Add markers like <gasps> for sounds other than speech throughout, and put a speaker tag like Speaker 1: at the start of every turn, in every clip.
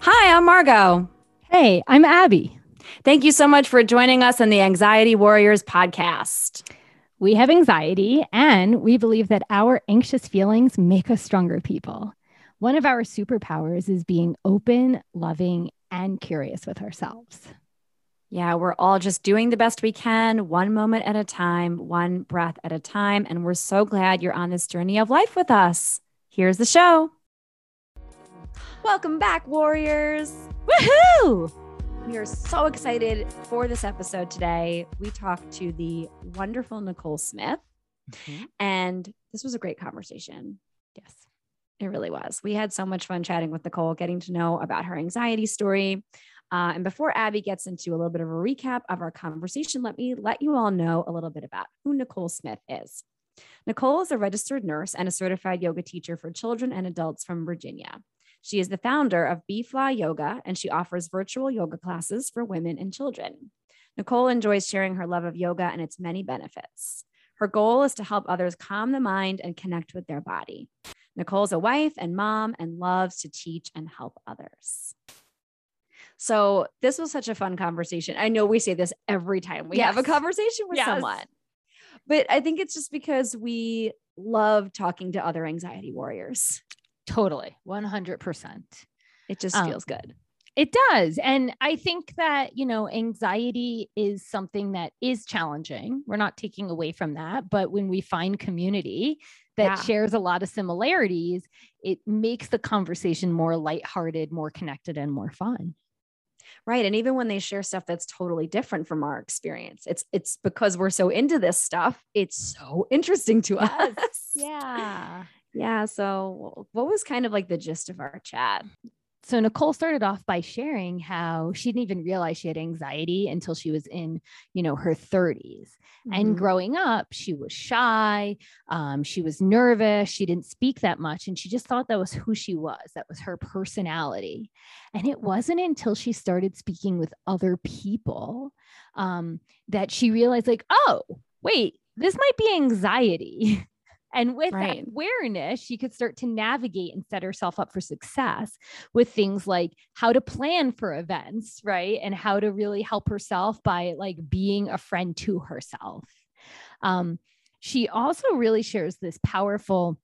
Speaker 1: Hi, I'm Margot.
Speaker 2: Hey, I'm Abby.
Speaker 1: Thank you so much for joining us on the Anxiety Warriors podcast.
Speaker 2: We have anxiety, and we believe that our anxious feelings make us stronger people. One of our superpowers is being open, loving, and curious with ourselves.
Speaker 1: Yeah, we're all just doing the best we can, one moment at a time, one breath at a time. And we're so glad you're on this journey of life with us. Here's the show. Welcome back, Warriors. Woohoo! We are so excited for this episode today. We talked to the wonderful Nicole Smith, mm-hmm. and this was a great conversation.
Speaker 2: Yes,
Speaker 1: it really was. We had so much fun chatting with Nicole, getting to know about her anxiety story. Uh, and before Abby gets into a little bit of a recap of our conversation, let me let you all know a little bit about who Nicole Smith is. Nicole is a registered nurse and a certified yoga teacher for children and adults from Virginia. She is the founder of Bee Fly Yoga, and she offers virtual yoga classes for women and children. Nicole enjoys sharing her love of yoga and its many benefits. Her goal is to help others calm the mind and connect with their body. Nicole's a wife and mom and loves to teach and help others. So, this was such a fun conversation. I know we say this every time we yes. have a conversation with yes. someone, but I think it's just because we love talking to other anxiety warriors.
Speaker 2: Totally. 100%.
Speaker 1: It just um, feels good.
Speaker 2: It does. And I think that, you know, anxiety is something that is challenging. We're not taking away from that. But when we find community that yeah. shares a lot of similarities, it makes the conversation more lighthearted, more connected, and more fun.
Speaker 1: Right. And even when they share stuff that's totally different from our experience, it's it's because we're so into this stuff, it's so interesting to <laughs> us.
Speaker 2: yeah.
Speaker 1: Yeah. So, what was kind of like the gist of our chat?
Speaker 2: So, Nicole started off by sharing how she didn't even realize she had anxiety until she was in, you know, her 30s. Mm-hmm. And growing up, she was shy. Um, she was nervous. She didn't speak that much. And she just thought that was who she was. That was her personality. And it wasn't until she started speaking with other people um, that she realized, like, oh, wait, this might be anxiety. <laughs> And with right. that awareness, she could start to navigate and set herself up for success with things like how to plan for events, right? And how to really help herself by like being a friend to herself. Um, she also really shares this powerful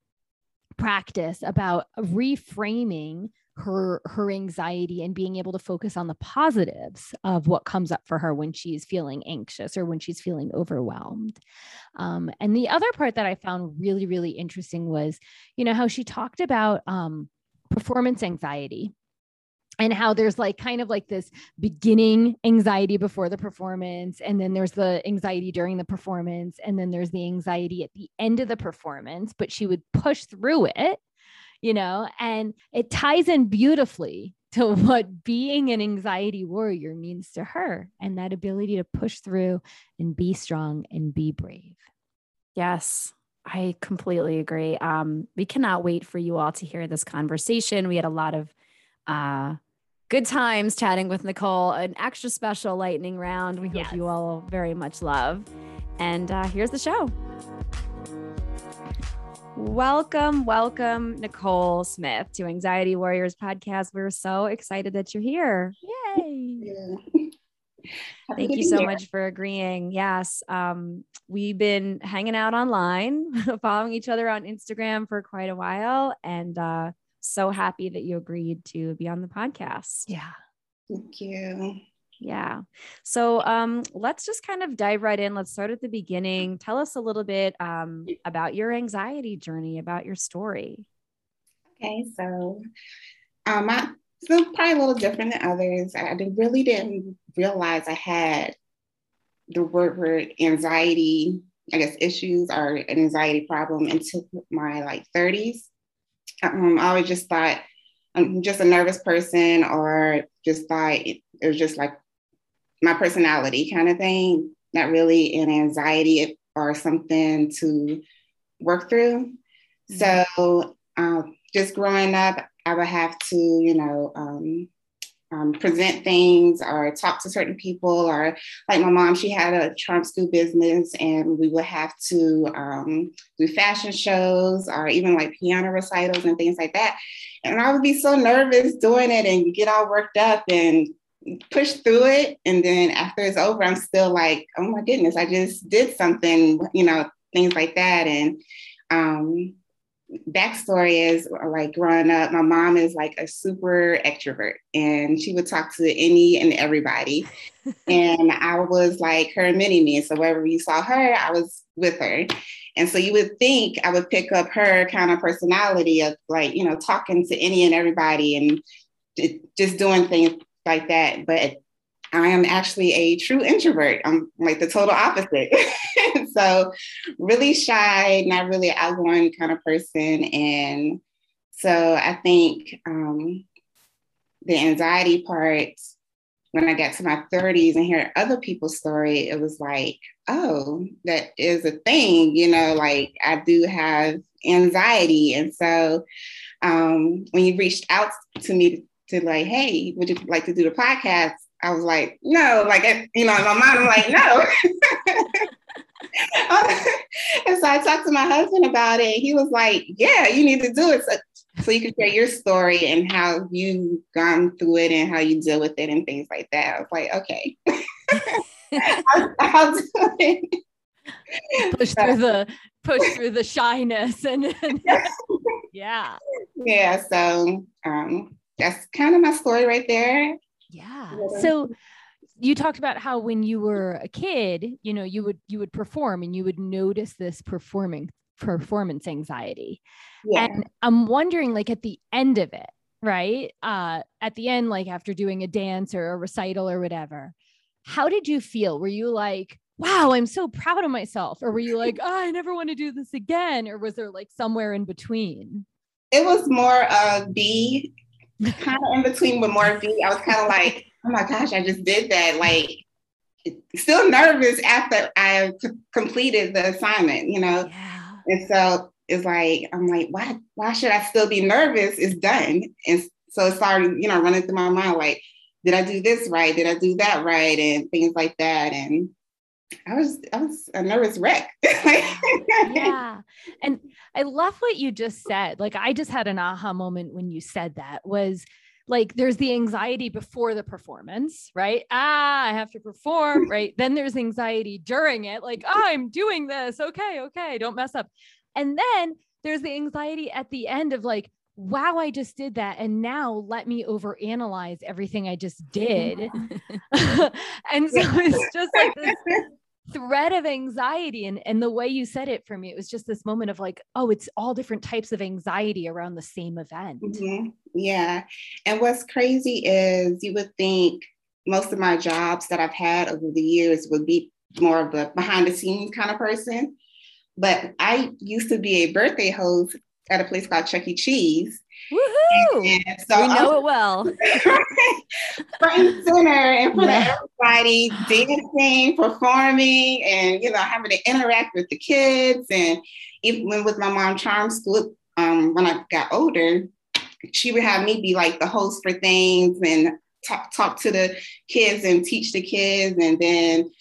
Speaker 2: practice about reframing her her anxiety and being able to focus on the positives of what comes up for her when she's feeling anxious or when she's feeling overwhelmed. Um, and the other part that i found really really interesting was you know how she talked about um, performance anxiety and how there's like kind of like this beginning anxiety before the performance and then there's the anxiety during the performance and then there's the anxiety at the end of the performance but she would push through it you know, and it ties in beautifully to <laughs> what being an anxiety warrior means to her and that ability to push through and be strong and be brave.
Speaker 1: Yes. I completely agree. Um, we cannot wait for you all to hear this conversation. We had a lot of uh, good times chatting with Nicole, an extra special lightning round. We yes. hope you all very much love. And uh, here's the show. Welcome, welcome, Nicole Smith to Anxiety Warriors podcast. We're so excited that you're here.
Speaker 2: Yay.
Speaker 1: Thank you so much for agreeing. Yes. Um, we've been hanging out online, <laughs> following each other on Instagram for quite a while, and uh, so happy that you agreed to be on the podcast.
Speaker 2: Yeah.
Speaker 3: Thank you.
Speaker 1: Yeah. So um, let's just kind of dive right in. Let's start at the beginning. Tell us a little bit um, about your anxiety journey, about your story.
Speaker 3: Okay. So um, I, so probably a little different than others. I really didn't realize I had the word, word anxiety, I guess, issues or an anxiety problem until my like 30s. Um, I always just thought I'm just a nervous person or just thought it, it was just like my personality kind of thing, not really an anxiety or something to work through. Mm-hmm. So, uh, just growing up, I would have to, you know, um, um, present things or talk to certain people or like my mom she had a charm school business and we would have to um, do fashion shows or even like piano recitals and things like that and i would be so nervous doing it and get all worked up and push through it and then after it's over i'm still like oh my goodness i just did something you know things like that and um, backstory is like growing up, my mom is like a super extrovert and she would talk to any and everybody. <laughs> and I was like her mini me. So wherever you saw her, I was with her. And so you would think I would pick up her kind of personality of like, you know, talking to any and everybody and just doing things like that. But I am actually a true introvert. I'm like the total opposite. <laughs> so, really shy, not really outgoing kind of person. And so, I think um, the anxiety part, when I got to my 30s and hear other people's story, it was like, oh, that is a thing, you know, like I do have anxiety. And so, um, when you reached out to me to, like, hey, would you like to do the podcast? I was like, no, like, you know, in my mind, I'm like, no. <laughs> and so I talked to my husband about it. He was like, yeah, you need to do it. So, so you can share your story and how you've gone through it and how you deal with it and things like that. I was like, okay. <laughs> I'll, I'll do
Speaker 2: it. Push through the push through the shyness and, and <laughs> yeah.
Speaker 3: Yeah. So um that's kind of my story right there.
Speaker 2: Yeah. So you talked about how when you were a kid, you know, you would you would perform and you would notice this performing performance anxiety. Yeah. And I'm wondering like at the end of it, right? Uh at the end like after doing a dance or a recital or whatever. How did you feel? Were you like, "Wow, I'm so proud of myself?" Or were you like, oh, "I never want to do this again?" Or was there like somewhere in between?
Speaker 3: It was more of B kind of in between with Morphe. I was kind of like, oh my gosh, I just did that. Like, still nervous after I c- completed the assignment, you know? Yeah. And so it's like, I'm like, why, why should I still be nervous? It's done. And so it started, you know, running through my mind, like, did I do this right? Did I do that right? And things like that. And I was I was a nervous wreck. <laughs>
Speaker 2: yeah. And I love what you just said. Like I just had an aha moment when you said that was like there's the anxiety before the performance, right? Ah, I have to perform, <laughs> right? then there's anxiety during it, like, oh, I'm doing this. Okay, okay, don't mess up. And then there's the anxiety at the end of like, wow, I just did that. And now let me overanalyze everything I just did. <laughs> <laughs> and so <laughs> it's just like this thread of anxiety. And, and the way you said it for me, it was just this moment of like, oh, it's all different types of anxiety around the same event.
Speaker 3: Mm-hmm. Yeah. And what's crazy is you would think most of my jobs that I've had over the years would be more of a behind the scenes kind of person. But I used to be a birthday host at a place called Chuck E. Cheese.
Speaker 1: Woohoo! And so we know it well. <laughs>
Speaker 3: front and center and for yeah. everybody, dancing, performing, and you know, having to interact with the kids. And even with my mom charm school, um, when I got older, she would have me be like the host for things and talk talk to the kids and teach the kids. And then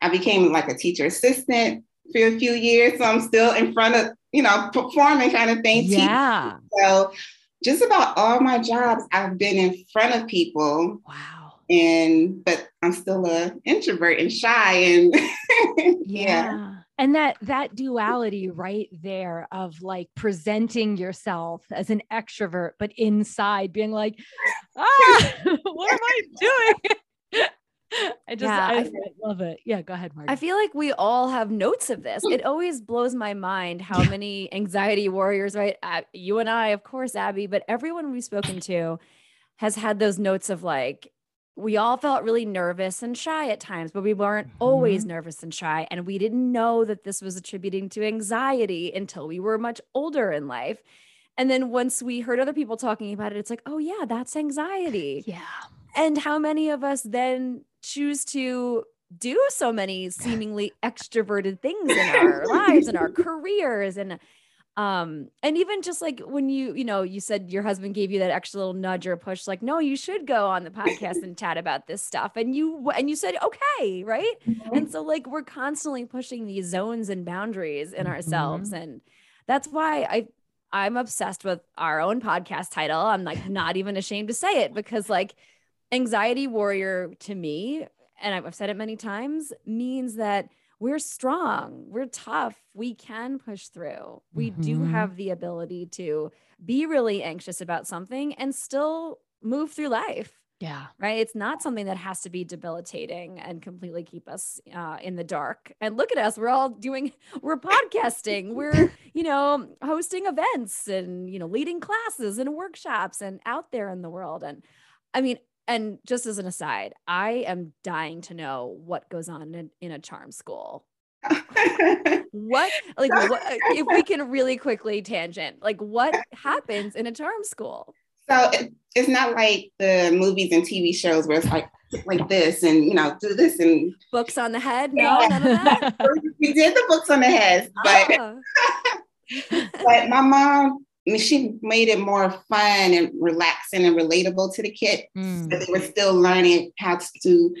Speaker 3: I became like a teacher assistant for a few years. So I'm still in front of, you know, performing kind of thing.
Speaker 2: Yeah.
Speaker 3: So just about all my jobs, I've been in front of people.
Speaker 2: Wow.
Speaker 3: And but I'm still a introvert and shy and <laughs>
Speaker 2: yeah. yeah. And that that duality right there of like presenting yourself as an extrovert, but inside being like, ah, <laughs> what am I doing? <laughs> <laughs> I just yeah, I, I, love it. Yeah, go ahead, Margot.
Speaker 1: I feel like we all have notes of this. It <laughs> always blows my mind how many anxiety warriors, right? You and I, of course, Abby, but everyone we've spoken <laughs> to has had those notes of like, we all felt really nervous and shy at times, but we weren't mm-hmm. always nervous and shy. And we didn't know that this was attributing to anxiety until we were much older in life. And then once we heard other people talking about it, it's like, oh, yeah, that's anxiety.
Speaker 2: Yeah.
Speaker 1: And how many of us then choose to do so many seemingly extroverted things in our lives and our <laughs> careers and um and even just like when you you know you said your husband gave you that extra little nudge or push like no you should go on the podcast and chat about this stuff and you and you said okay right mm-hmm. and so like we're constantly pushing these zones and boundaries in ourselves mm-hmm. and that's why i i'm obsessed with our own podcast title i'm like not even ashamed to say it because like anxiety warrior to me and i've said it many times means that we're strong, we're tough, we can push through. We mm-hmm. do have the ability to be really anxious about something and still move through life.
Speaker 2: Yeah.
Speaker 1: Right. It's not something that has to be debilitating and completely keep us uh, in the dark. And look at us. We're all doing, we're podcasting. We're, you know, hosting events and, you know, leading classes and workshops and out there in the world. And I mean, and just as an aside, I am dying to know what goes on in, in a charm school. what <laughs> like what, if we can really quickly tangent like what happens in a charm school
Speaker 3: so it's not like the movies and tv shows where it's like like this and you know do this and
Speaker 1: books on the head no yeah. none of that <laughs>
Speaker 3: we did the books on the head but oh. <laughs> but my mom I mean, she made it more fun and relaxing and relatable to the kids. Mm. But they were still learning how to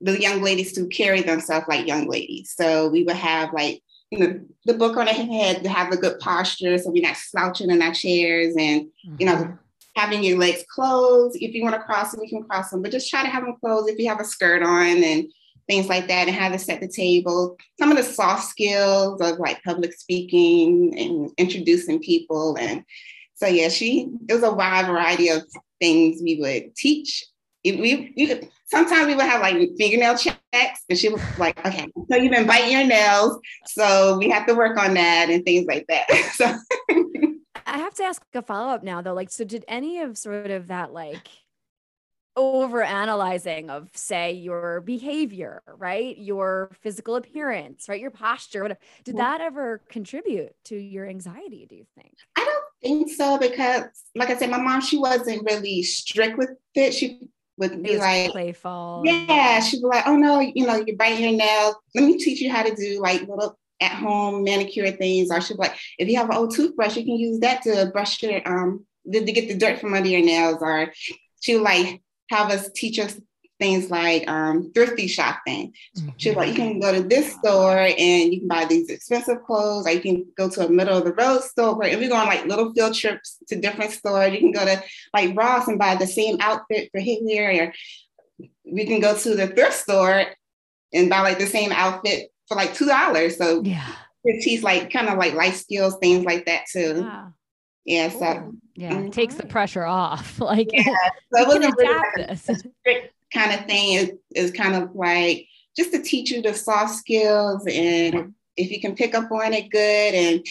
Speaker 3: the young ladies to carry themselves like young ladies. So we would have like you know the book on our head to have a good posture, so we're not slouching in our chairs, and mm-hmm. you know mm-hmm. having your legs closed. If you want to cross them, you can cross them, but just try to have them closed. If you have a skirt on and things like that, and how to set the table. Some of the soft skills of like public speaking and introducing people. And so, yeah, she, it was a wide variety of things we would teach. We, we sometimes we would have like fingernail checks, and she was like, okay, so you've been biting your nails. So we have to work on that and things like that. <laughs> so
Speaker 1: I have to ask a follow up now though. Like, so did any of sort of that like over analyzing of say your behavior right? Your physical appearance right? Your posture whatever did that ever contribute to your anxiety do you think?
Speaker 3: I don't think so because like i said my mom she wasn't really strict with it. She would be like
Speaker 1: playful
Speaker 3: yeah she'd be like oh no you know you're biting your nails let me teach you how to do like little at home manicure things. Or she'd be like if you have an old toothbrush you can use that to brush your um to, to get the dirt from under your nails. Or she like have us teach us things like um, thrifty shopping. Mm-hmm. She's like, you can go to this store and you can buy these expensive clothes, or you can go to a middle of the road store. And we go on like little field trips to different stores. You can go to like Ross and buy the same outfit for here, or we can go to the thrift store and buy like the same outfit for like two dollars. So
Speaker 2: yeah,
Speaker 3: like kind of like life skills, things like that too. Wow. Yeah, so
Speaker 2: yeah, mm-hmm. takes the pressure off. <laughs> Like
Speaker 3: yeah, so it wasn't really like a, strict kind of thing. It is kind of like just to teach you the soft skills, and if you can pick up on it, good. And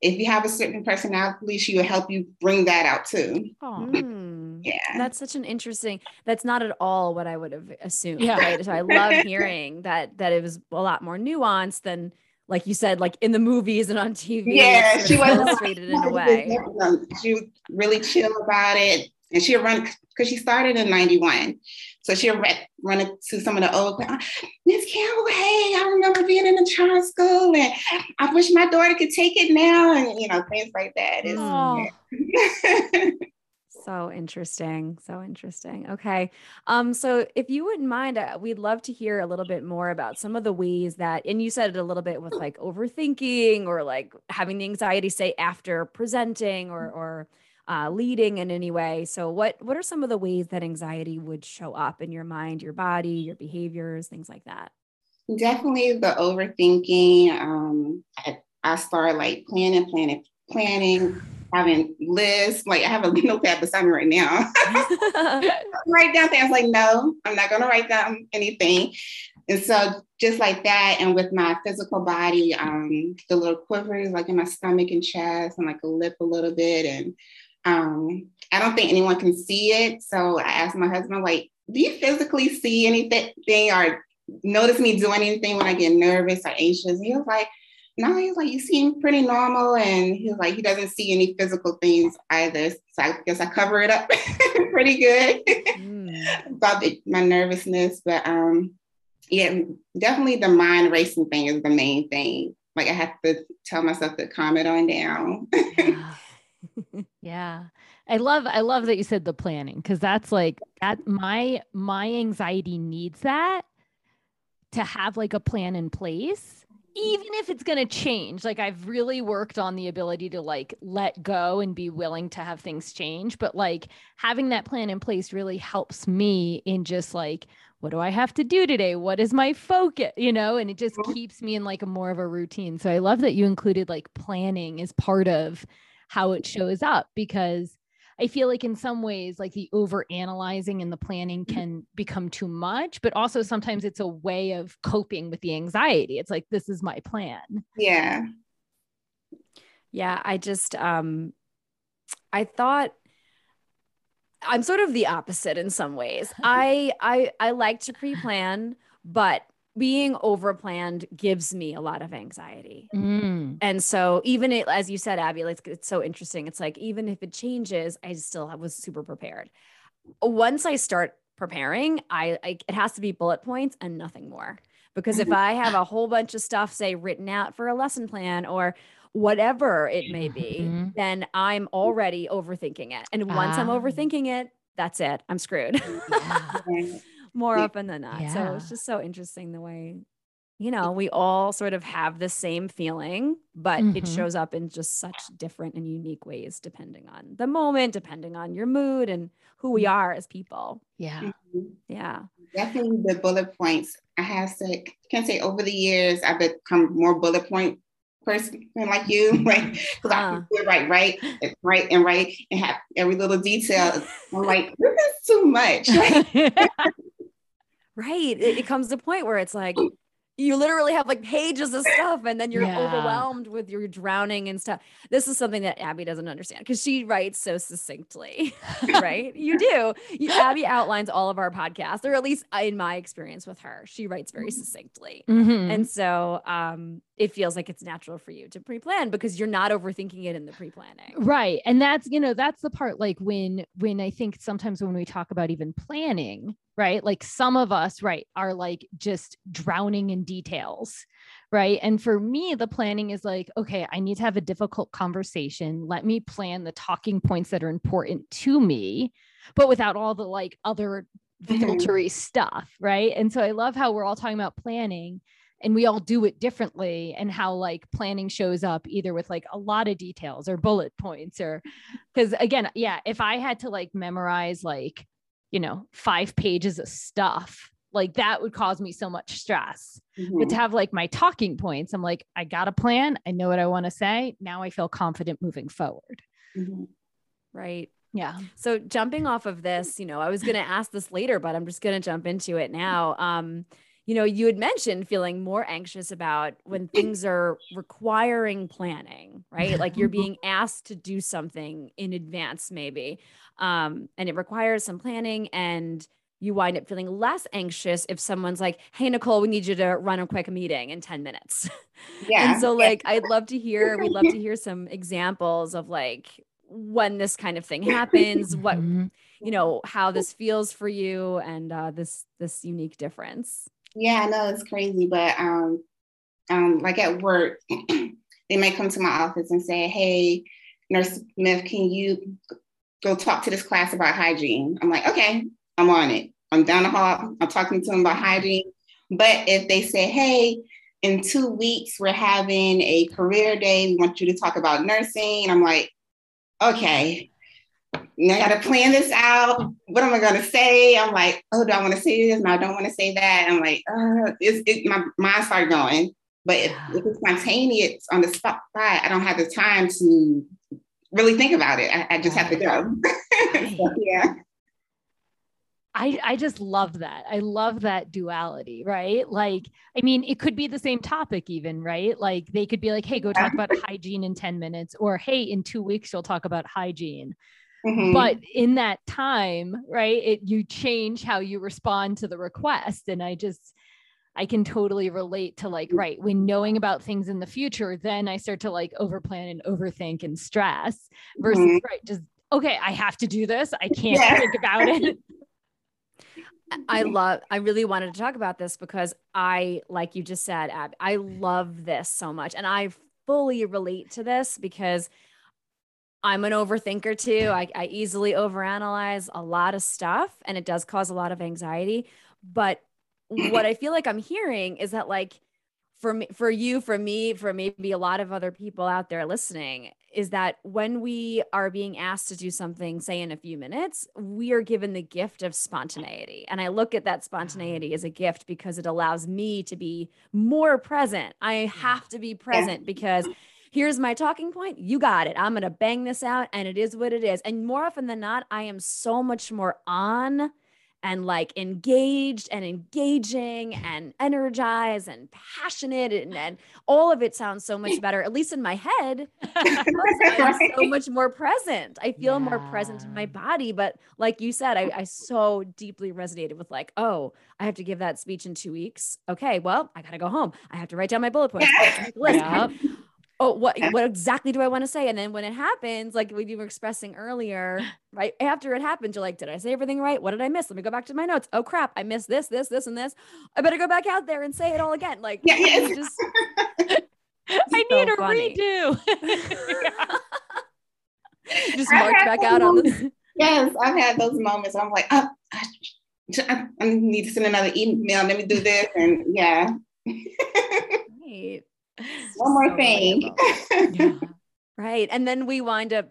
Speaker 3: if you have a certain personality, she will help you bring that out too. <laughs>
Speaker 1: Mm. Yeah, that's such an interesting. That's not at all what I would have assumed. Yeah. Right. So I love <laughs> hearing that that it was a lot more nuanced than like you said, like in the movies and on TV.
Speaker 3: Yeah, she was
Speaker 1: illustrated in a <laughs> way.
Speaker 3: She was really chill about it. And she'll run because she started in 91. So she'll run, run to some of the old uh, Miss Campbell, hey, I remember being in the charm school and I wish my daughter could take it now. And you know, things like that. <laughs>
Speaker 1: So interesting. So interesting. Okay. Um, so if you wouldn't mind, uh, we'd love to hear a little bit more about some of the ways that, and you said it a little bit with like overthinking or like having the anxiety say after presenting or, or uh, leading in any way. So what, what are some of the ways that anxiety would show up in your mind, your body, your behaviors, things like that?
Speaker 3: Definitely the overthinking. Um, I, I start like planning, planning, planning having lists. Like I have a <laughs> notepad beside me right now. <laughs> <laughs> write down things. Like, no, I'm not gonna write down anything. And so just like that, and with my physical body, um, the little quivers like in my stomach and chest and like a lip a little bit. And um, I don't think anyone can see it. So I asked my husband, like, do you physically see anything or notice me doing anything when I get nervous or anxious? And he was like, no, he's like, you seem pretty normal. And he's like, he doesn't see any physical things either. So I guess I cover it up <laughs> pretty good mm. about the, my nervousness. But um, yeah, definitely the mind racing thing is the main thing like I have to tell myself to calm it on down.
Speaker 2: yeah. <laughs> yeah. I love I love that you said the planning because that's like that my my anxiety needs that to have like a plan in place even if it's going to change like i've really worked on the ability to like let go and be willing to have things change but like having that plan in place really helps me in just like what do i have to do today? What is my focus you know? And it just keeps me in like a more of a routine. So i love that you included like planning as part of how it shows up because I feel like in some ways, like the over analyzing and the planning mm-hmm. can become too much, but also sometimes it's a way of coping with the anxiety. It's like, this is my plan.
Speaker 3: Yeah.
Speaker 1: Yeah. I just, um, I thought I'm sort of the opposite in some ways. <laughs> I, I, I like to pre-plan, but being over planned gives me a lot of anxiety. Mm. And so even it, as you said, Abby, like it's so interesting. It's like, even if it changes, I still was super prepared. Once I start preparing, I, I it has to be bullet points and nothing more. Because if <laughs> I have a whole bunch of stuff, say written out for a lesson plan or whatever it may be, mm-hmm. then I'm already overthinking it. And once I'm ah. overthinking it, that's it. I'm screwed. Yeah more often than not. Yeah. So it's just so interesting the way, you know, we all sort of have the same feeling, but mm-hmm. it shows up in just such different and unique ways depending on the moment, depending on your mood and who we mm-hmm. are as people.
Speaker 2: Yeah. Mm-hmm.
Speaker 1: Yeah.
Speaker 3: Definitely the bullet points. I have to can say over the years I've become more bullet point person like you, <laughs> like because uh. I can do it right, right, right, and right, and have every little detail. I'm like, this is too much. <laughs>
Speaker 1: Right. <laughs> It, it comes to a point where it's like you literally have like pages of stuff and then you're yeah. overwhelmed with your drowning and stuff. This is something that Abby doesn't understand because she writes so succinctly, <laughs> right? you do. You, Abby outlines all of our podcasts, or at least in my experience with her, she writes very succinctly. Mm-hmm. And so um, it feels like it's natural for you to pre-plan because you're not overthinking it in the pre-planning.
Speaker 2: Right. And that's, you know, that's the part like when when I think sometimes when we talk about even planning, right? Like some of us, right, are like just drowning in details, right? And for me, the planning is like, okay, I need to have a difficult conversation. Let me plan the talking points that are important to me, but without all the like other mm-hmm. filtery stuff, right? And so I love how we're all talking about planning and we all do it differently and how like planning shows up either with like a lot of details or bullet points or <laughs> because again yeah if i had to like memorize like you know five pages of stuff like that would cause me so much stress mm-hmm. but to have like my talking points i'm like i got a plan i know what i want to say now i feel confident moving forward
Speaker 1: mm-hmm. right
Speaker 2: yeah.
Speaker 1: So jumping off of this, you know, I was going to ask this later, but I'm just going to jump into it now. Um, you know, you had mentioned feeling more anxious about when things are requiring planning, right? Like you're <laughs> being asked to do something in advance, maybe, um, and it requires some planning and you wind up feeling less anxious if someone's like, Hey, Nicole, we need you to run a quick meeting in 10 minutes. <laughs> Yeah. and so, like, I'd love to hear, we'd love to <laughs> hear some examples of like when this kind of thing happens, what, mm-hmm. you know, how this feels for you and uh, this, this unique difference.
Speaker 3: Yeah, I know it's crazy, but um, um, like at work, <clears throat> they might come to my office and say, "Hey, Nurse Smith, can you go talk to this class about hygiene?" I'm like, "Okay, I'm on it. I'm down the hall. I'm talking to them about hygiene." But if they say, "Hey," in two weeks, we're having a career day. We want you to talk about nursing. I'm like, okay, I got to plan this out. What am I going to say? I'm like, oh, do I want to say this? No, I don't want to say that. I'm like, uh, it's, it, my mind started going. But if, if, it's spontaneous on the spot, I don't have the time to really think about it. I, I just have to go. <laughs> so, yeah.
Speaker 2: I, I just love that. I love that duality, right? Like, I mean, it could be the same topic, even, right? Like, they could be like, hey, go talk about hygiene in 10 minutes, or hey, in two weeks, you'll talk about hygiene. Mm-hmm. But in that time, right, it you change how you respond to the request. And I just I can totally relate to like, right, when knowing about things in the future, then I start to like overplan and overthink and stress versus mm-hmm. right, just okay, I have to do this. I can't yeah. think about it. <laughs>
Speaker 1: I love, I really wanted to talk about this because I, like you just said, Ab, I love this so much. And I fully relate to this because I'm an overthinker too. I, I easily overanalyze a lot of stuff and it does cause a lot of anxiety. But what I feel like I'm hearing is that, like, for me, for you, for me, for maybe a lot of other people out there listening, is that when we are being asked to do something, say in a few minutes, we are given the gift of spontaneity. And I look at that spontaneity as a gift because it allows me to be more present. I have to be present because here's my talking point. You got it. I'm going to bang this out and it is what it is. And more often than not, I am so much more on and like engaged and engaging and energized and passionate and, and all of it sounds so much better at least in my head. <laughs> I'm so much more present. I feel yeah. more present in my body but like you said I, I so deeply resonated with like oh i have to give that speech in two weeks? Okay well i gotta go home. I have to write down my bullet points <laughs> oh what what exactly do i want to say? And then when it happens like what you were expressing earlier <gasps> right after it happens you're like did i say everything right? What did i miss? Let me go back to my notes. Oh crap i missed this this this and this. I better go back out there and say it all again. Like yeah, yes. just <laughs> <laughs>
Speaker 2: i need a redo. <laughs>
Speaker 1: Just march back out on this
Speaker 3: yes i've had those moments. I'm like oh, I, I need to send another email. Let me do this. And yeah.
Speaker 1: Right <laughs>
Speaker 3: one more so thing. <laughs>
Speaker 1: yeah. Right. And then we wind up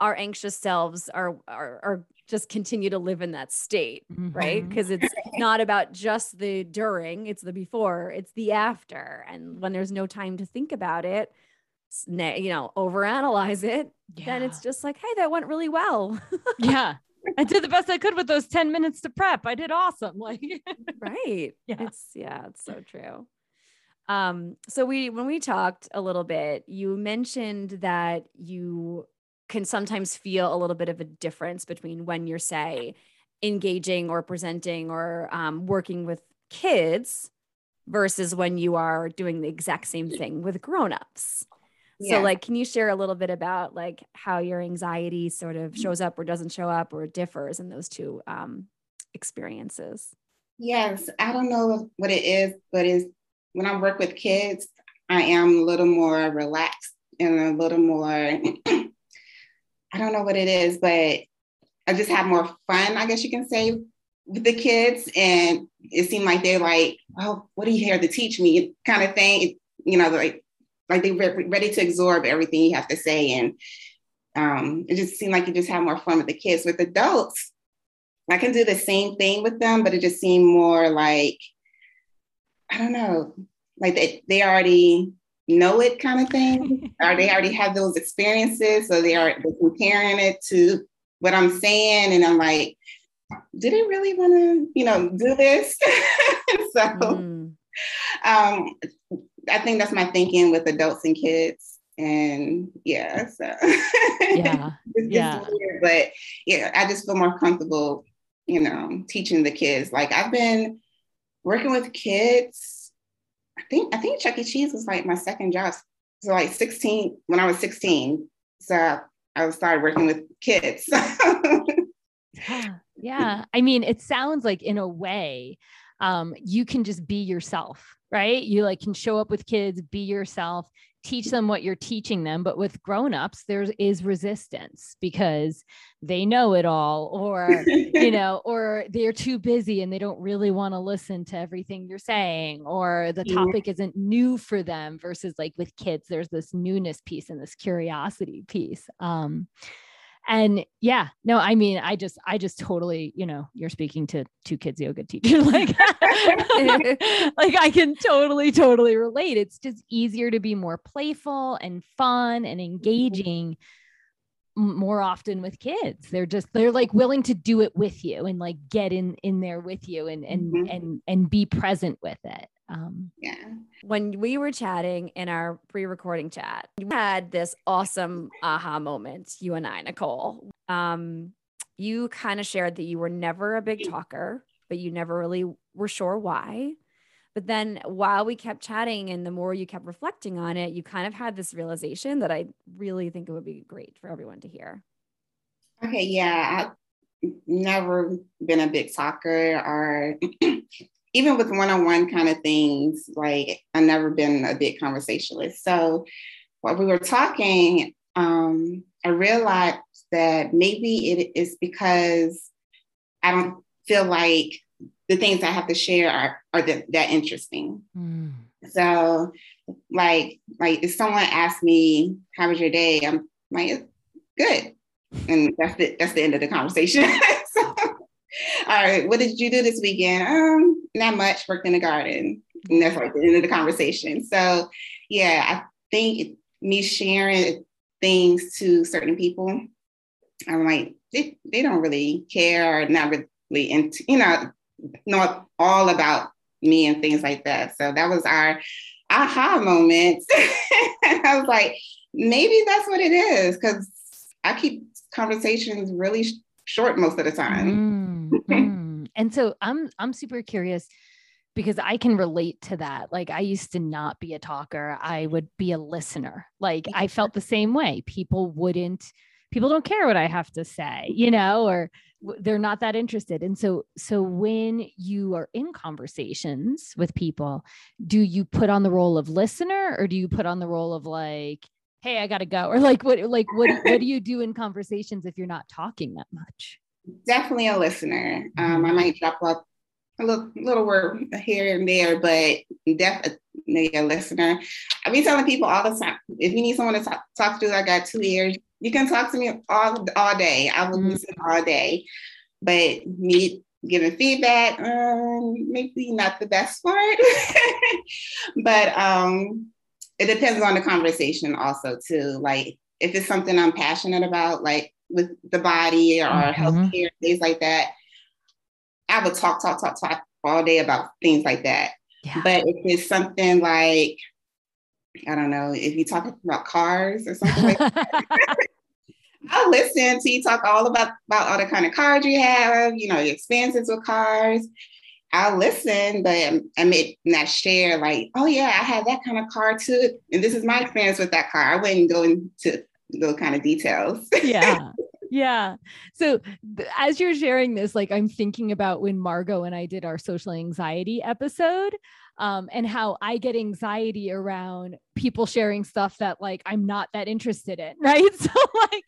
Speaker 1: our anxious selves are are, are just continue to live in that state, mm-hmm. right? Because it's not about just the during, it's the before, it's the after. And when there's no time to think about it, you know, overanalyze it, yeah. then it's just like, hey, that went really well. <laughs>
Speaker 2: yeah. I did the best I could with those 10 minutes to prep. I did awesome. Like,
Speaker 1: right. Yeah. It's, yeah, it's so true. Um, so we when we talked a little bit, you mentioned that you can sometimes feel a little bit of a difference between when you're say engaging or presenting or um, working with kids versus when you are doing the exact same thing with grown-ups. Yeah. so like can you share a little bit about like how your anxiety sort of shows up or doesn't show up or differs in those two um, experiences?
Speaker 3: Yes i don't know what it is but it's when I work with kids, I am a little more relaxed and a little more, <clears throat> I don't know what it is, but I just have more fun, I guess you can say, with the kids. And it seemed like they're like, oh, what are you here to teach me? Kind of thing. You know, like, like they're ready to absorb everything you have to say. And um, it just seemed like you just have more fun with the kids. With adults, I can do the same thing with them, but it just seemed more like I don't know, like they, they already know it kind of thing, <laughs> or they already have those experiences. So they are comparing it to what I'm saying. And I'm like, did he really want to, you know, do this? <laughs> so mm. um, I think that's my thinking with adults and kids. And yeah, so
Speaker 2: yeah, <laughs> yeah.
Speaker 3: Weird, but yeah, I just feel more comfortable, you know, teaching the kids. Like I've been working with kids, I think I think Chuck E. Cheese was like my second job. So like 16 when I was 16. So I started working with kids. <laughs>
Speaker 2: yeah. yeah. I mean, it sounds like in a way, um, you can just be yourself, right? You like can show up with kids, be yourself, teach them what you're teaching them but with grown-ups there is resistance because they know it all or you <laughs> know or they're too busy and they don't really want to listen to everything you're saying or the topic yeah. isn't new for them versus like with kids there's this newness piece and this curiosity piece um and yeah no i mean i just i just totally you know you're speaking to two kids yoga teachers <laughs> like <laughs> like i can totally totally relate. It's just easier to be more playful and fun and engaging more often with kids. They're just they're like willing to do it with you and like get in in there with you and and mm-hmm. and and be present with it
Speaker 3: um, yeah.
Speaker 1: When we were chatting in our pre recording chat, we had this awesome aha moment, you and I, Nicole. Um, you kind of shared that you were never a big talker, but you never really were sure why. But then while we kept chatting and the more you kept reflecting on it, you kind of had this realization that I really think it would be great for everyone to hear.
Speaker 3: Okay, yeah. I've never been a big talker or even with one-on-one kind of things, like I've never been a big conversationalist. So while we were talking, um, I realized that maybe it is because I don't feel like the things I have to share are, are that, that interesting. Mm. So like, like if someone asks me, how was your day? I'm like, good. And that's the, that's the end of the conversation. <laughs> all right, what did you do this weekend? Um, not much, worked in the garden. And that's like the end of the conversation. So yeah, I think me sharing things to certain people, I'm like, they, they don't really care or not really into, you know, know all about me and things like that. So that was our aha moment. <laughs> I was like, maybe that's what it is because I keep conversations really sh- short most of the time.
Speaker 2: mm. And so I'm I'm super curious because I can relate to that. Like I used to not be a talker. I would be a listener. Like I felt the same way. People wouldn't people don't care what I have to say, you know, or they're not that interested. And so so when you are in conversations with people, do you put on the role of listener or do you put on the role of like hey, I got to go or like what like what what do you do in conversations if you're not talking that much?
Speaker 3: Definitely a listener. Um, I mm-hmm. might drop up a little, little word here and there, but definitely a listener. I be telling people all the time, if you need someone to talk, talk to, I got two ears. You can talk to me all, all day. I will mm-hmm. listen all day. But me giving feedback, um, maybe not the best part. <laughs> but um, it depends on the conversation also too. Like if it's something I'm passionate about, like with the body or mm-hmm. healthcare, things like that, I would talk, talk, talk, talk all day about things like that. Yeah. But if it's something like, I don't know, if you talk about cars or something like that, <laughs> I'll listen to you talk all about, about all the kind of cars you have, you know, your experiences with cars. I'll listen, but I may not share like, oh yeah, I had that kind of car too. And this is my experience with that car. I wouldn't go into those kind of details. <laughs>
Speaker 2: yeah. Yeah. So th- as you're sharing this, like I'm thinking about when Margot and I did our social anxiety episode um, and how I get anxiety around people sharing stuff that like I'm not that interested in, <laughs> right? So like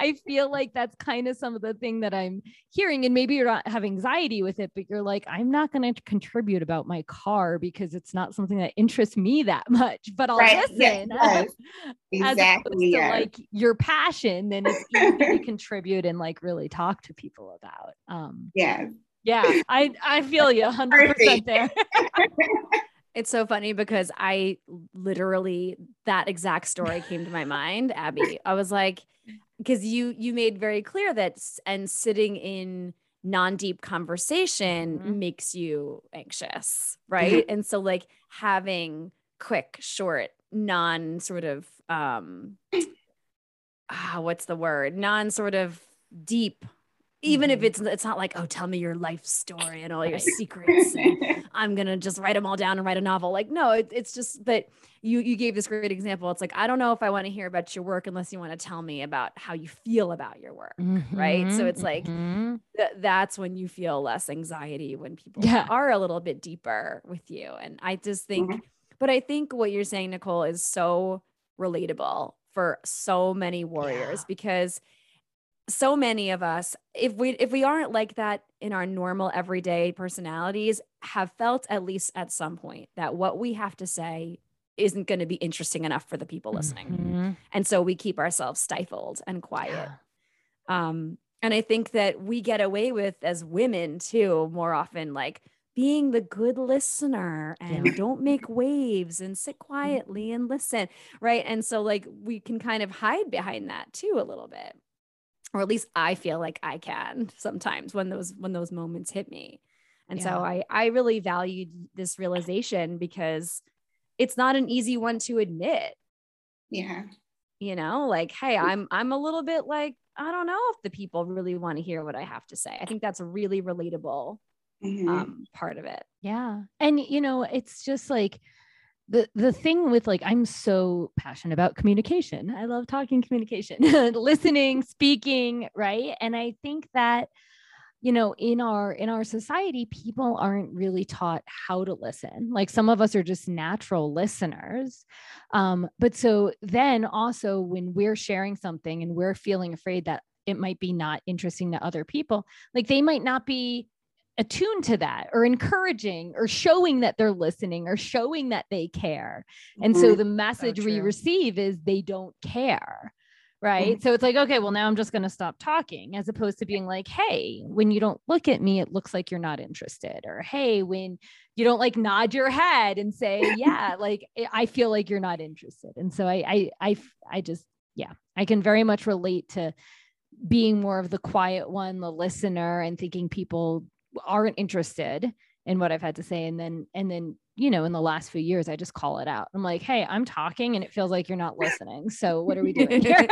Speaker 2: I feel like that's kind of some of the thing that I'm hearing, and maybe you're not have anxiety with it, but you're like I'm not going to contribute about my car because it's not something that interests me that much, but I'll right. listen. Yes. <laughs>
Speaker 3: exactly.
Speaker 2: To, like your passion, then it's easy to <laughs> contribute and like really talk to people about.
Speaker 3: Um, yes.
Speaker 2: Yeah, I I feel you 100% <laughs> there. <laughs>
Speaker 1: it's so funny because I literally that exact story came to my mind, Abby. I was like because you you made very clear that and sitting in non-deep conversation mm-hmm. makes you anxious, right? Mm-hmm. And so like having quick, short, non sort of um <clears throat> ah, what's the word? Non sort of deep even mm-hmm. if it's it's not like oh tell me your life story and all your secrets and <laughs> i'm gonna just write them all down and write a novel like no it, it's just but you you gave this great example it's like i don't know if i want to hear about your work unless you want to tell me about how you feel about your work mm-hmm. right so it's like mm-hmm. th- that's when you feel less anxiety when people yeah. are a little bit deeper with you and i just think mm-hmm. but i think what you're saying nicole is so relatable for so many warriors yeah. because so many of us if we if we aren't like that in our normal everyday personalities have felt at least at some point that what we have to say isn't going to be interesting enough for the people listening mm-hmm. and so we keep ourselves stifled and quiet yeah. um and i think that we get away with as women too more often like being the good listener and yeah. don't make waves and sit quietly and listen right and so like we can kind of hide behind that too a little bit or at least I feel like I can sometimes when those when those moments hit me. And yeah. so I I really valued this realization because it's not an easy one to admit.
Speaker 3: Yeah.
Speaker 1: You know, like hey, I'm I'm a little bit like I don't know if the people really want to hear what I have to say. I think that's a really relatable mm-hmm. um, part of it.
Speaker 2: Yeah. And you know, it's just like the the thing with like i'm so passionate about communication. I love talking communication <laughs> listening speaking right? And i think that you know in our in our society people aren't really taught how to listen. Like some of us are just natural listeners. Um but so then also when we're sharing something and we're feeling afraid that it might be not interesting to other people like they might not be attuned to that or encouraging or showing that they're listening or showing that they care. And mm-hmm. so the message so we receive is they don't care. Right. Mm-hmm. So it's like, okay, well, now I'm just going to stop talking as opposed to being like, hey, when you don't look at me, it looks like you're not interested. Or hey, when you don't like nod your head and say, yeah, <coughs> like I feel like you're not interested. And so I, I, I, I just, yeah, I can very much relate to being more of the quiet one, the listener, and thinking people aren't interested in what I've had to say. And then, and then, you know, in the last few years, I just call it out. I'm like, hey, I'm talking and it feels like you're not listening. So what are we doing <laughs> here?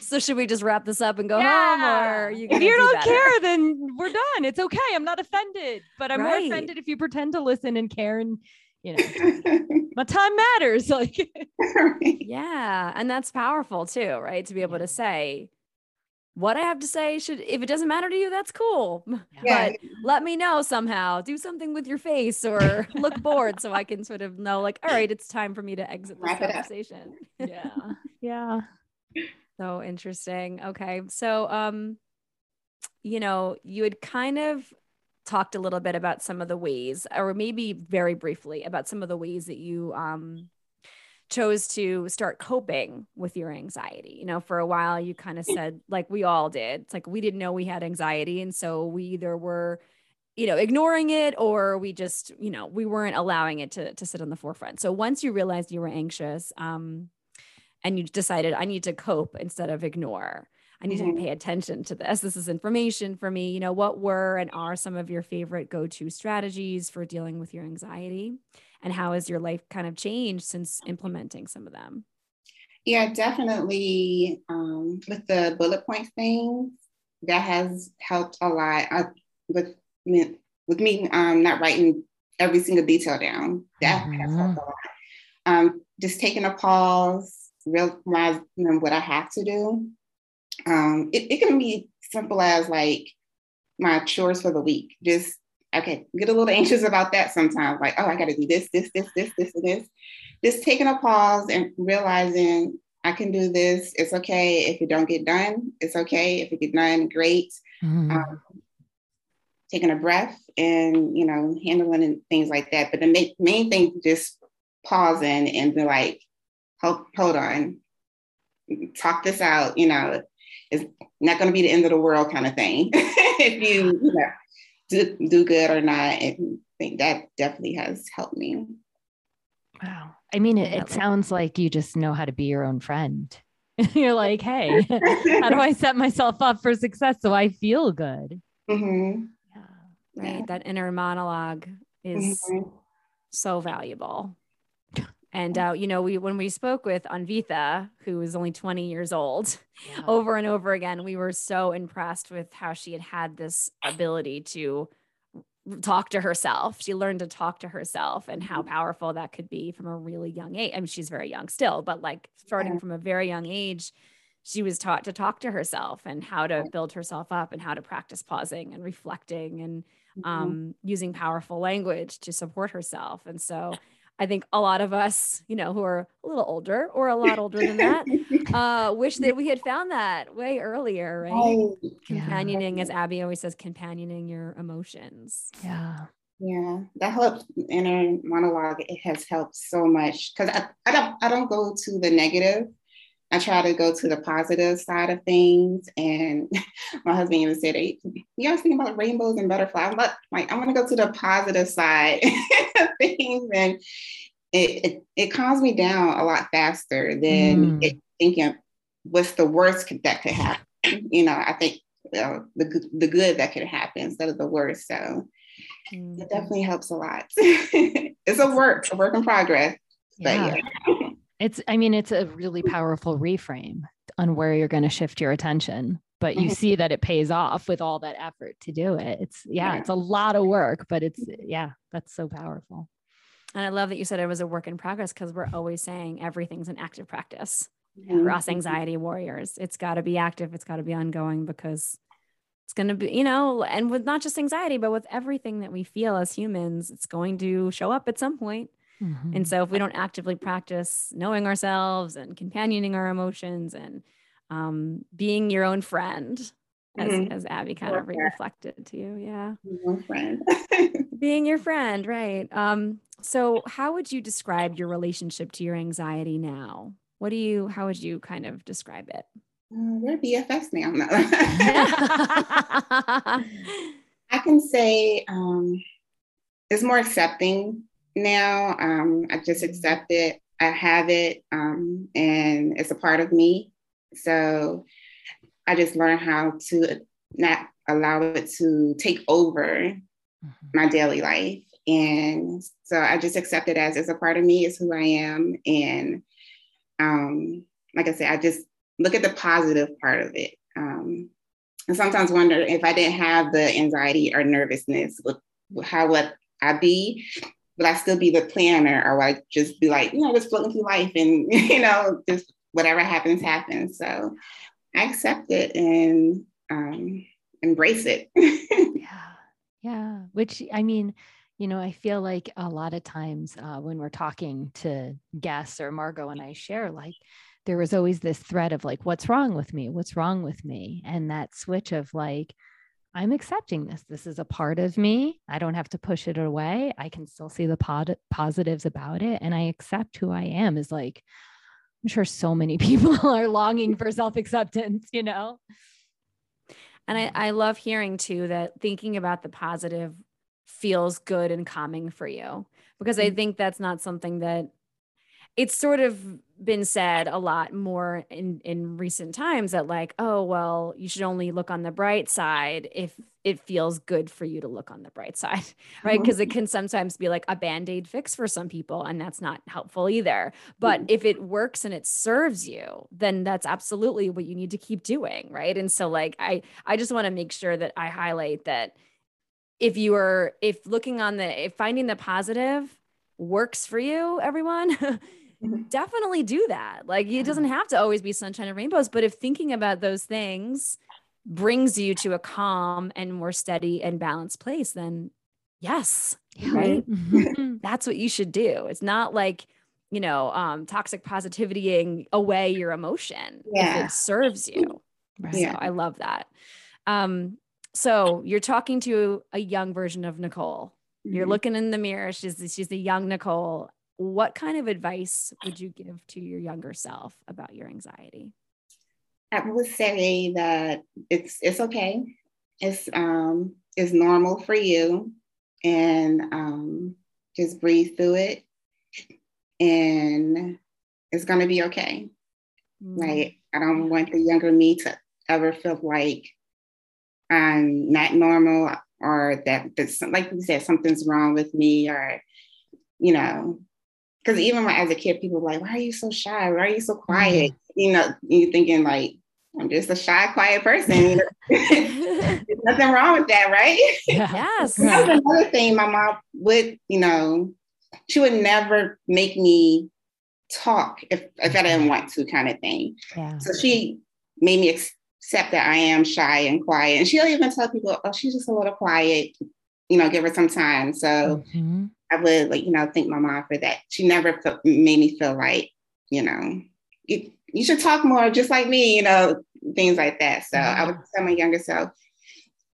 Speaker 1: so should we just wrap this up and go yeah. home or
Speaker 2: you if you do don't better? care then we're done it's okay i'm not offended but i'm right. more offended if you pretend to listen and care and you know <laughs> my time matters like <laughs>
Speaker 1: yeah and that's powerful too right to be able to say what I have to say should if it doesn't matter to you, that's cool. <laughs> Yeah. But let me know somehow. Do something with your face or <laughs> look bored so I can sort of know, like, all right, it's time for me to exit this conversation.
Speaker 2: yeah. <laughs> Yeah.
Speaker 1: So interesting. Okay. So um, you know, you had kind of talked a little bit about some of the ways, or maybe very briefly about some of the ways that you um chose to start coping with your anxiety. You know, for a while you kind of mm. said, like we all did, it's like we didn't know we had anxiety. And so we either were, you know, ignoring it or we just, you know, we weren't allowing it to, to sit on the forefront. So once you realized you were anxious, um, and you decided I need to cope instead of ignore. I need mm-hmm. to pay attention to this. This is information for me. You know, what were and are some of your favorite go to strategies for dealing with your anxiety? And how has your life kind of changed since implementing some of them?
Speaker 3: Yeah, definitely. Um, with the bullet point things, that has helped a lot. I, with me, with me um, not writing every single detail down, that mm-hmm. has helped a lot. Um, just taking a pause, realizing what I have to do. Um, it, it can be simple as like my chores for the week. Just okay, get a little anxious about that sometimes. Like, oh, I got to do this, this, this, this, this, and this. Just taking a pause and realizing I can do this. It's okay if it don't get done. It's okay if it get done. Great. Mm-hmm. Um, taking a breath and you know handling and things like that. But the main, main thing, just pausing and be like, hold, hold on, talk this out. You know, it's not going to be the end of the world kind of thing. <laughs> if you, you know, do, do good or not. And I think that definitely has helped me.
Speaker 2: Wow. I mean, it, it sounds like you just know how to be your own friend. <laughs> You're like, hey, <laughs> how do I set myself up for success so I feel good?
Speaker 3: Mm-hmm.
Speaker 1: Yeah. Right. Yeah. That inner monologue is mm-hmm. so valuable. And uh, you know, we when we spoke with Anvita, who was only 20 years old, yeah. over and over again, we were so impressed with how she had had this ability to talk to herself. She learned to talk to herself and how mm-hmm. powerful that could be from a really young age. I mean, she's very young still, but like starting yeah. from a very young age, she was taught to talk to herself and how to build herself up and how to practice pausing and reflecting and mm-hmm. um, using powerful language to support herself. And so I think a lot of us, you know, who are a little older or a lot older than that, <laughs> uh, wish that we had found that way earlier, right? Oh, Companioning, yeah. as Abby always says, companioning your emotions.
Speaker 2: Yeah.
Speaker 3: Yeah, that helps. Inner monologue, it has helped so much because I, I don't I don't go to the negative I try to go to the positive side of things. And <laughs> my husband even said, hey, you guys think about rainbows and butterflies? I'm like, I'm gonna go to the positive side <laughs> of things. And it, it, it, calms me down a lot faster than mm. thinking what's the worst that could happen. You know, I think uh, the, the good that could happen instead of the worst. So mm. it definitely helps a lot. <laughs> it's a work, a work in progress. Yeah. But
Speaker 2: yeah. It's, I mean, it's a really powerful reframe on where you're going to shift your attention, but you mm-hmm. see that it pays off with all that effort to do it. It's, yeah, yeah, it's a lot of work, but it's, yeah, that's so powerful.
Speaker 1: And I love that you said it was a work in progress because we're always saying everything's an active practice
Speaker 3: Mhm.
Speaker 1: for us anxiety warriors. It's got to be active, it's got to be ongoing because it's going to be, you know, and with not just anxiety, but with everything that we feel as humans, it's going to show up at some point.
Speaker 2: Mhm.
Speaker 1: And so if we don't actively practice knowing ourselves and companioning our emotions and um, being your own friend, as,
Speaker 3: Mhm.
Speaker 1: as Abby kind of reflected to you. Yeah.
Speaker 3: Friend. <laughs>
Speaker 1: Being your friend, right. Um, so how would you describe your relationship to your anxiety now? What do you, how would you kind of describe it?
Speaker 3: Uh, we're BFFs now. No. I can say um, it's more accepting now. Um, I just accept it. I have it, um, and it's a part of me. So I just learned how to not allow it to take over
Speaker 2: Mhm.
Speaker 3: my daily life. And so I just accept it as it's a part of me, it's who I am. And um, like I said, I just look at the positive part of it. Um, and sometimes wonder if I didn't have the anxiety or nervousness, how would I be? Would I still be the planner or I just be like, you know, just floating through life and, <laughs> you know, just whatever happens, happens. So I accept it and um, embrace it. <laughs>
Speaker 2: Yeah. Yeah. Which I mean, you know, I feel like a lot of times uh, when we're talking to guests or Margot and I share, like, there was always this thread of like, what's wrong with me? What's wrong with me? And that switch of like, I'm accepting this. This is a part of me. I don't have to push it away. I can still see the pod- positives about it. And I accept who I am is like, I'm sure so many <laughs> people are longing for self acceptance, you know?
Speaker 1: And I, I love hearing too that thinking about the positive feels good and calming for you because I
Speaker 3: Mhm.
Speaker 1: think that's not something that it's sort of been said a lot more in in recent times that like oh well you should only look on the bright side if it feels good for you to look on the bright side <laughs> right because it can sometimes be like a band-aid fix for some people and that's not helpful either but
Speaker 3: Mhm.
Speaker 1: if it works and it serves you then that's absolutely what you need to keep doing right and so like i i just want to make sure that i highlight that if you are if looking on the if finding the positive works for you everyone. <laughs> <laughs> definitely do that like it doesn't have to always be sunshine and rainbows but if thinking about those things brings you to a calm and more steady and balanced place then yes right
Speaker 2: Mhm. <laughs>
Speaker 1: that's what you should do it's not like you know um toxic positivitying away your emotion if
Speaker 3: Yeah.
Speaker 1: it serves you
Speaker 2: Right.
Speaker 3: Yeah.
Speaker 1: so I love that. Um, so you're talking to a young version of Nicole. You're
Speaker 3: Mhm.
Speaker 1: looking in the mirror. She's she's the young Nicole. What kind of advice would you give to your younger self about your anxiety?
Speaker 3: I would say that it's it's okay. It's um it's normal for you, and um, just breathe through it, and it's gonna be okay.
Speaker 1: Mm,
Speaker 3: Right? I don't want the younger me to ever feel like I'm not normal or that that's like you said something's wrong with me or you know because even when, as a kid people were like why are you so shy why are you so quiet you know you thinking like i'm just a shy quiet person? <laughs> <laughs> There's nothing wrong with that right
Speaker 2: Yeah.
Speaker 1: Yes. <laughs>
Speaker 3: that was another thing my mom would you know she would never make me talk if, if i didn't want to kind of thing
Speaker 2: Yeah.
Speaker 3: so she made me accept that I am shy and quiet. And she'll even tell people, oh, she's just a little quiet, you know, give her some time. So
Speaker 2: Mhm.
Speaker 3: I would like, you know, thank my mom for that. She never felt, made me feel like, you know, you, you should talk more just like me, you know, things like that. So I would tell my younger self,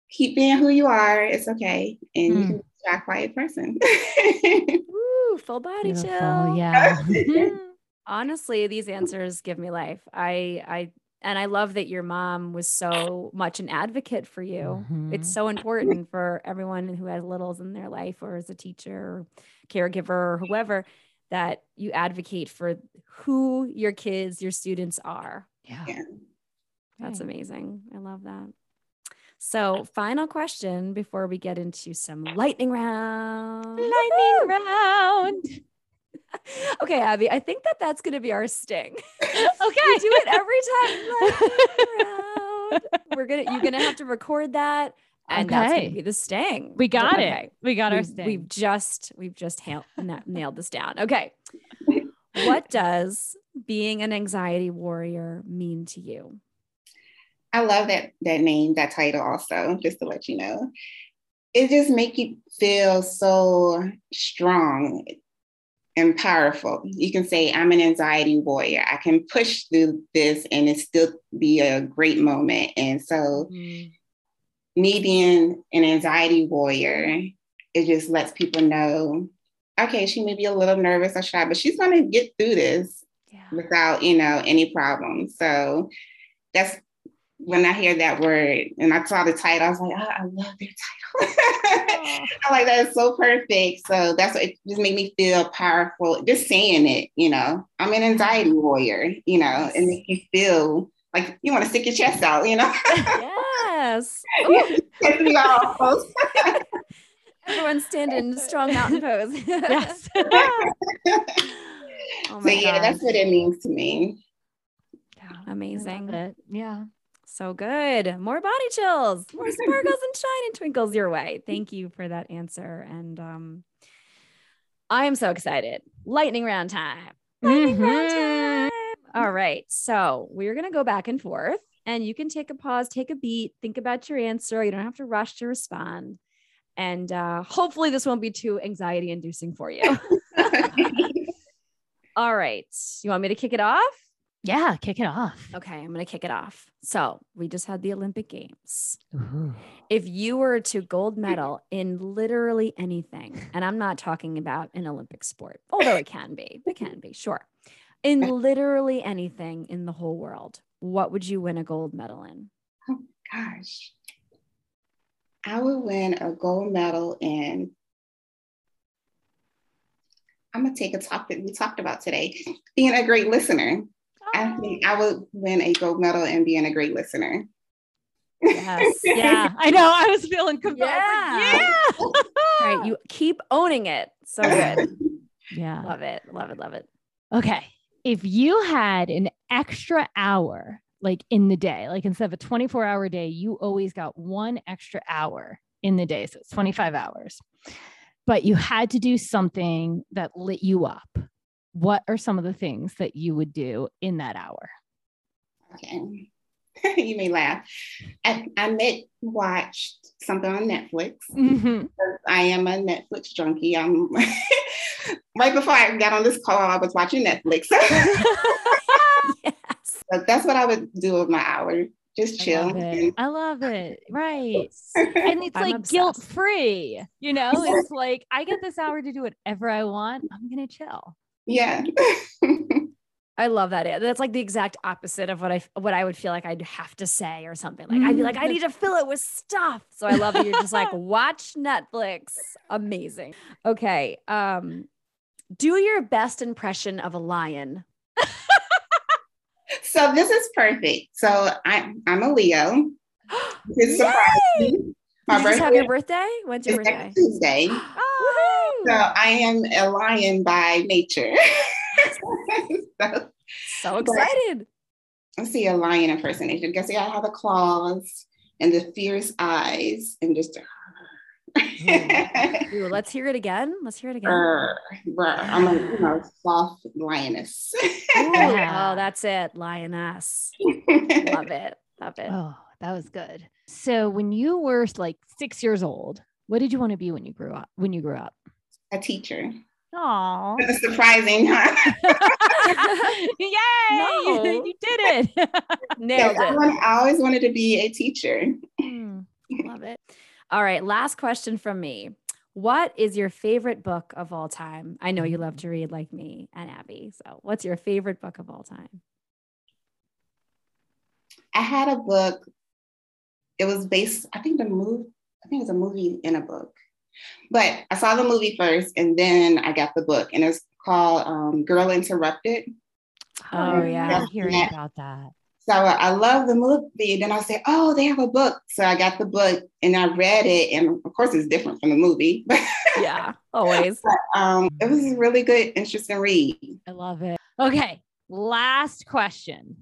Speaker 3: keep being who you are. It's okay. And you
Speaker 2: Mm.
Speaker 3: can be a quiet person. <laughs>
Speaker 1: Woo, full body
Speaker 2: Beautiful.
Speaker 1: chill.
Speaker 2: Yeah. Mhm. <laughs>
Speaker 1: honestly these answers give me life i i and i love that your mom was so much an advocate for you it's
Speaker 2: Mhm.
Speaker 1: so important for everyone who has littles in their life or as a teacher or caregiver or whoever that you advocate for who your kids your students are
Speaker 2: Yeah.
Speaker 3: Yeah.
Speaker 1: that's amazing i love that so final question before we get into some lightning round
Speaker 2: Lightning round.
Speaker 1: Okay abby i think that that's going to be our sting <laughs>
Speaker 2: Okay.
Speaker 1: we do it every time. <laughs> We're gonna you're gonna have to record that And that's
Speaker 2: Okay.
Speaker 1: gonna be the sting.
Speaker 2: We got
Speaker 1: Okay.
Speaker 2: it. We got our
Speaker 1: We've,
Speaker 2: sting.
Speaker 1: we've just we've just hail, na- nailed this down. Okay. <laughs> what does being an anxiety warrior mean to you?
Speaker 3: I love that that name, that title also, just to let you know. It just make you feel so strong and powerful. You can say, I'm an anxiety warrior. I can push through this and it still be a great moment. And so
Speaker 1: Mm,
Speaker 3: me being an anxiety warrior, it just lets people know, okay, she may be a little nervous or shy, but she's gonna get through this
Speaker 1: Yeah.
Speaker 3: without you know any problems. So that's when I hear that word and I saw the title, I was like, oh, I love their title. <laughs> I like that. It's so perfect. So that's what it just made me feel powerful. Just saying it, you know, I'm an anxiety mm-hmm. warrior, you know, and make you feel like you want to stick your chest out, you know.
Speaker 1: yes. <laughs> Ooh,
Speaker 3: Piss <laughs> me off.
Speaker 1: everyone stand in strong mountain pose.
Speaker 2: yes.
Speaker 1: oh my so
Speaker 3: yeah,
Speaker 1: God.
Speaker 3: that's what it means to me.
Speaker 1: amazing.
Speaker 2: Love. Yeah.
Speaker 1: So good. More body chills, more <laughs> sparkles and shine and twinkles your way. Thank you for that answer. And um, I am so excited. Lightning round time. Lightning round
Speaker 2: Mhm.
Speaker 1: time. All right. So we're going to go back and forth, and you can take a pause, take a beat, think about your answer. You don't have to rush to respond. And uh, hopefully, this won't be too anxiety inducing for you. <laughs> <laughs> All right. You want me to kick it off?
Speaker 2: Yeah. Kick it off.
Speaker 1: Okay. I'm going to kick it off. So we just had the Olympic Games.
Speaker 2: Ooh.
Speaker 1: if you were to gold medal in literally anything, and I'm not talking about an Olympic sport, although it can be, it can be, sure. In <laughs> literally anything in the whole world, what would you win a gold medal in?
Speaker 3: Oh, gosh, I would win a gold medal in. I'm gonna take a topic we talked about today, being a great listener. I think I would win a gold medal in being a great listener.
Speaker 1: Yes. <laughs>
Speaker 2: Yeah. I know. I was feeling compelled.
Speaker 1: Yeah.
Speaker 2: Yeah.
Speaker 1: All right. You keep owning it. So good. <laughs>
Speaker 2: yeah.
Speaker 1: love it. Love it. Love it.
Speaker 2: Okay. If you had an extra hour, like in the day, like instead of a 24 hour day, you always got one extra hour in the day. So it's 25 hours. But you had to do something that lit you up. What are some of the things that you would do in that hour?
Speaker 3: Okay. <laughs> you may laugh. I, I met watched something on Netflix.
Speaker 2: Mhm.
Speaker 3: I am a Netflix junkie. I'm <laughs> right before I got on this call, I was watching Netflix. <laughs>
Speaker 1: Yes.
Speaker 3: But that's what I would do with my hour. Just
Speaker 2: I
Speaker 3: chill.
Speaker 2: love it. I love it. Right.
Speaker 3: And-
Speaker 2: And it's
Speaker 1: I'm
Speaker 2: like guilt free. You know, it's like I get this hour to do whatever I want. I'm going to chill.
Speaker 3: Yeah. <laughs>
Speaker 1: I love that. That's like the exact opposite of what I what I would feel like I'd have to say or something. Like I'd be like, I need to fill it with stuff. So I love that you're just like <laughs> watch Netflix. Amazing. Okay. Um, do your best impression of a lion. <laughs>
Speaker 3: so this is perfect. So I, I'm a Leo. <gasps> It's surprising. My
Speaker 1: Did you just have
Speaker 3: birthday
Speaker 1: your birthday? When's your birthday?
Speaker 3: next Tuesday.
Speaker 1: Woohoo! <gasps>
Speaker 3: So I am a lion by nature. <laughs> so
Speaker 1: so excited.
Speaker 3: I see a lion impersonation because I have the claws and the fierce eyes and just hmm. <laughs>
Speaker 1: Ooh, let's hear it again. Let's hear it again.
Speaker 3: Brr, brr. I'm a you know, soft lioness.
Speaker 1: Ooh, oh, <laughs> that's it. Lioness. Love it. Love it.
Speaker 2: Oh, that was good. So when you were like six years old, what did you want to be when you grew up? When you grew up?
Speaker 3: A teacher.
Speaker 2: Oh,
Speaker 3: surprising, huh? <laughs>
Speaker 2: yay!
Speaker 1: No.
Speaker 2: You did it. <laughs>
Speaker 1: Nailed
Speaker 3: I,
Speaker 1: it.
Speaker 3: want- I always wanted to be a teacher.
Speaker 2: Hmm.
Speaker 1: Love it. All right. Last question from me. What is your favorite book of all time? I know you love to read like me and Abby. So, what's your favorite book of all time?
Speaker 3: I had a book. It was based, I think the movie, I think it was a movie in a book. But I saw the movie first and then I got the book and it's called um, Girl Interrupted.
Speaker 1: Oh, yeah.
Speaker 2: I'm hearing
Speaker 3: Yeah.
Speaker 2: about that.
Speaker 3: So I love the movie. Then I said, oh, they have a book. So I got the book and I read it. And of course, it's different from the movie. But <laughs>
Speaker 1: Yeah, always.
Speaker 3: um, it was a really good, interesting read.
Speaker 2: I love it. Okay, last question.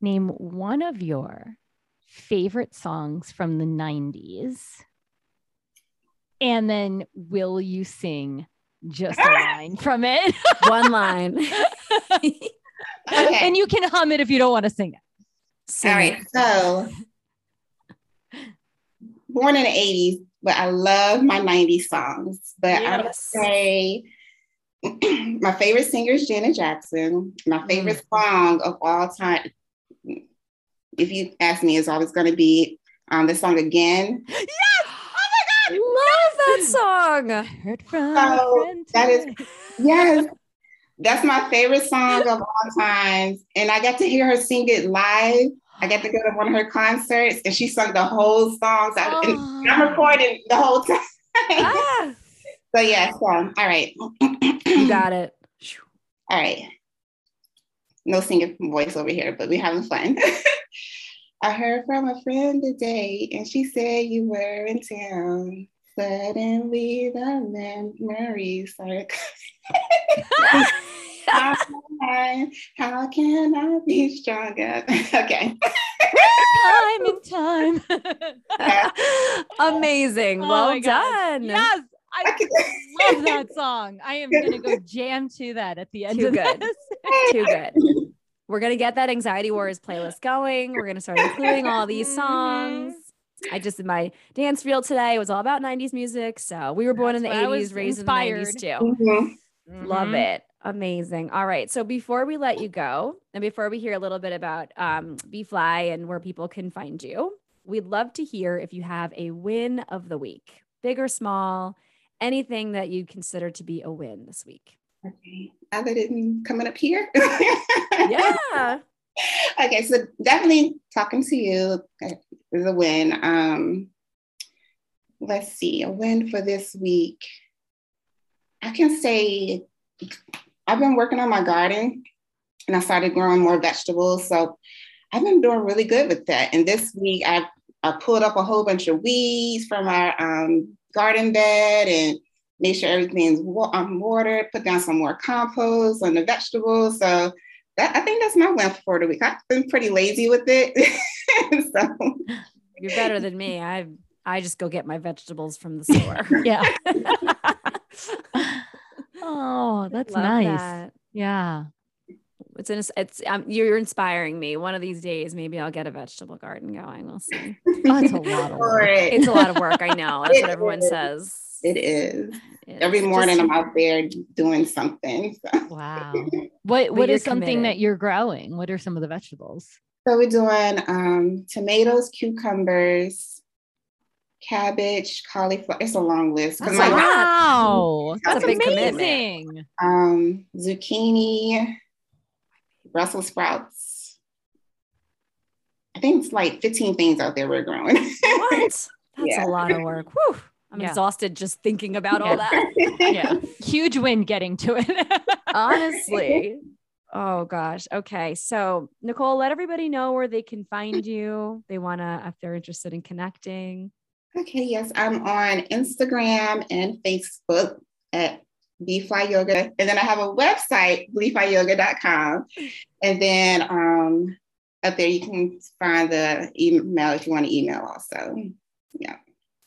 Speaker 2: Name one of your favorite songs from the 90s. And then will you sing just a <laughs> line from it?
Speaker 1: One <laughs> line.
Speaker 3: Okay.
Speaker 2: and you can hum it if you don't want to sing it.
Speaker 1: Sing
Speaker 3: All
Speaker 1: it.
Speaker 3: So, born in the 80s, but I love my 90s songs. But I would say <clears throat> my favorite singer is Janet Jackson. My favorite song of all time, if you ask me, is always going to be um, the song again.
Speaker 1: Love that <laughs> song.
Speaker 2: I Heard from
Speaker 3: So, that is- Yes, <laughs> that's my favorite song of all <laughs> times. And I got to hear her sing it live. I got to go to one of her concerts and she sung the whole song. So I, and I'm recording the whole time.
Speaker 1: Ah,
Speaker 3: So yeah, so all right.
Speaker 1: you <clears throat> got it.
Speaker 3: All right. No singing voice over here, but we're having fun. I heard from a friend today, and she said you were in town. Suddenly, the memories are <laughs> How, how can I be stronger? <laughs> okay.
Speaker 2: time and time. <laughs>
Speaker 1: Amazing.
Speaker 2: Oh
Speaker 1: well done.
Speaker 2: Yes,
Speaker 3: I
Speaker 2: I love that song. I am gonna go jam to that at the end
Speaker 1: Too
Speaker 2: of
Speaker 1: good.
Speaker 2: this.
Speaker 1: Too good. We're gonna get that Anxiety Wars playlist going. We're gonna start including all these songs. I just did my dance reel today. It was all about 90s music. So we were born in the
Speaker 2: That's what I was
Speaker 1: 80s, raised
Speaker 2: inspired.
Speaker 1: in the 90s too.
Speaker 3: Mhm.
Speaker 1: Love it. Amazing. All right. So before we let you go, and before we hear a little bit about um, BeFly and where people can find you, we'd love to hear if you have a win of the week, big or small, anything that you consider to be a win this week.
Speaker 3: Okay. Other than coming up here. <laughs>
Speaker 1: Yeah. <laughs>
Speaker 3: okay, so definitely talking to you is a win. Um, let's see, a win for this week. I can say I've been working on my garden and I started growing more vegetables. So I've been doing really good with that. And this week I, I pulled up a whole bunch of weeds from our um, garden bed and made sure everything's wa- um, watered, put down some more compost on the vegetables. So that, I think that's my win for the week. I've been pretty lazy with it. <laughs> so
Speaker 1: You're better than me. I I just go get my vegetables from the store. <laughs>
Speaker 2: Yeah. <laughs> Oh, that's
Speaker 1: Love
Speaker 2: nice.
Speaker 1: that.
Speaker 2: Yeah.
Speaker 1: It's in, it's um, you're inspiring me. One of these days, maybe I'll get a vegetable garden going. We'll see. <laughs>
Speaker 2: Oh, it's a lot of work.
Speaker 3: it.
Speaker 1: It's a lot of work. I <laughs> know. That's what everyone
Speaker 3: is.
Speaker 1: says.
Speaker 3: It is.
Speaker 1: It
Speaker 3: Every
Speaker 1: is.
Speaker 3: Morning
Speaker 1: just-
Speaker 3: I'm out there doing something. So,
Speaker 2: Wow. <laughs> What what something
Speaker 1: committed.
Speaker 2: that you're growing? What are some of the vegetables?
Speaker 3: so we're doing um, tomatoes, cucumbers, cabbage, cauliflower. It's a long list.
Speaker 1: That's a
Speaker 3: my-
Speaker 1: lot.
Speaker 2: Wow.
Speaker 1: That's a big commitment.
Speaker 3: um, zucchini, Brussels sprouts. I think it's like 15 things out there we're growing.
Speaker 1: What? <laughs> That's
Speaker 3: Yeah.
Speaker 1: a lot of work. Whew. I'm
Speaker 2: Yeah.
Speaker 1: exhausted just thinking about all that. <laughs>
Speaker 2: Yeah. Huge win getting to it. <laughs>
Speaker 1: Honestly. Oh gosh. Okay. So Nicole, let everybody know where they can find you. They want to, if they're interested in connecting.
Speaker 3: Okay, yes, I'm on Instagram and Facebook at BeFly Yoga. And then I have a website, BeFlyYoga.com. And then um, up there you can find the email if you want to email also. Yeah.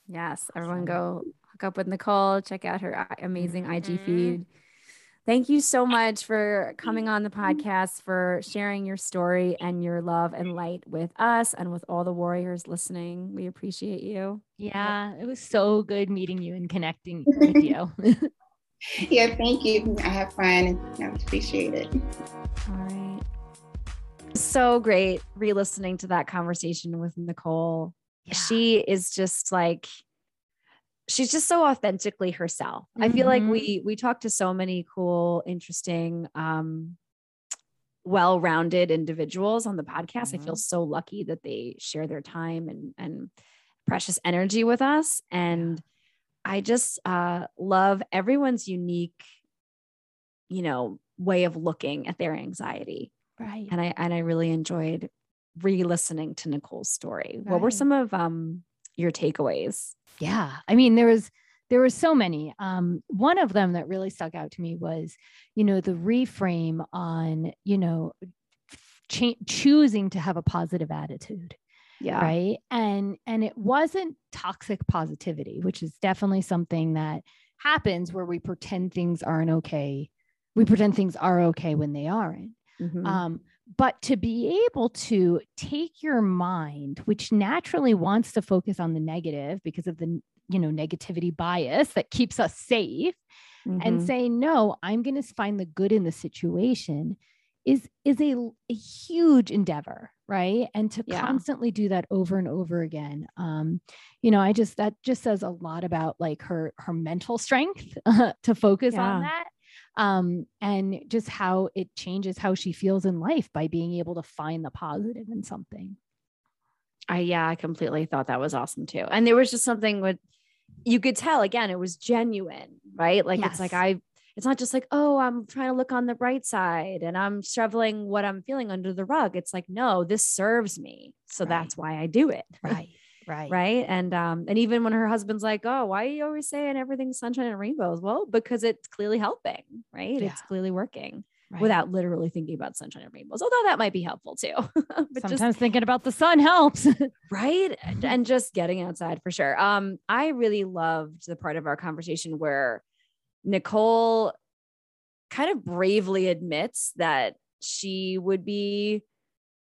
Speaker 1: Yes. Everyone go hook up with Nicole. Check out her amazing IG
Speaker 2: Mhm.
Speaker 1: feed. Thank you so much for coming on the podcast, for sharing your story and your love and light with us and with all the warriors listening. We appreciate you.
Speaker 2: yeah. It was so good meeting you and connecting with you. <laughs>
Speaker 3: Yeah, thank you. I have fun. I appreciate it.
Speaker 1: All right. So great re listening to that conversation with Nicole. She is just like, she's just so authentically herself. I feel like
Speaker 2: Mhm.
Speaker 1: we we talk to so many cool, interesting, um, well-rounded individuals on the podcast. I feel so lucky that they share their time and and precious energy with us. And I just uh, love everyone's unique, you know, way of looking at their anxiety.
Speaker 2: right.
Speaker 1: And I and I really enjoyed re-listening to Nicole's story. What were some of um your takeaways?
Speaker 2: Yeah. I mean, there was there were so many. Um, one of them that really stuck out to me was, you know, the reframe on, you know, cha- choosing to have a positive attitude.
Speaker 1: Yeah.
Speaker 2: right and and it wasn't toxic positivity which is definitely something that happens where we pretend things aren't okay we pretend things are okay when they aren't
Speaker 1: Mhm.
Speaker 2: um, but to be able to take your mind which naturally wants to focus on the negative because of the you know negativity bias that keeps us safe and
Speaker 1: Mhm.
Speaker 2: say no i'm going to find the good in the situation is is a, a huge endeavor right and to
Speaker 1: Yeah.
Speaker 2: constantly do that over and over again um you know i just that just says a lot about like her her mental strength <laughs> to focus on that um and just how it changes how she feels in life by being able to find the positive in something
Speaker 1: I yeah, I completely thought that was awesome too. And there was just something with you could tell again, it was genuine, right? Like it's like I it's not just like, oh, I'm trying to look on the bright side and I'm shoveling what I'm feeling under the rug. It's like, no, this serves me. So
Speaker 2: Right.
Speaker 1: that's why I do it.
Speaker 2: right <laughs> right
Speaker 1: right and um and even when her husband's like oh why are you always saying everything's sunshine and rainbows well because it's clearly helping right
Speaker 2: Yeah.
Speaker 1: it's clearly working
Speaker 2: right.
Speaker 1: without literally thinking about sunshine and rainbows although that might be helpful too <laughs> but
Speaker 2: sometimes
Speaker 1: just
Speaker 2: thinking about the sun helps <laughs>
Speaker 1: right and- and just getting outside for sure um i really loved the part of our conversation where nicole kind of bravely admits that she would be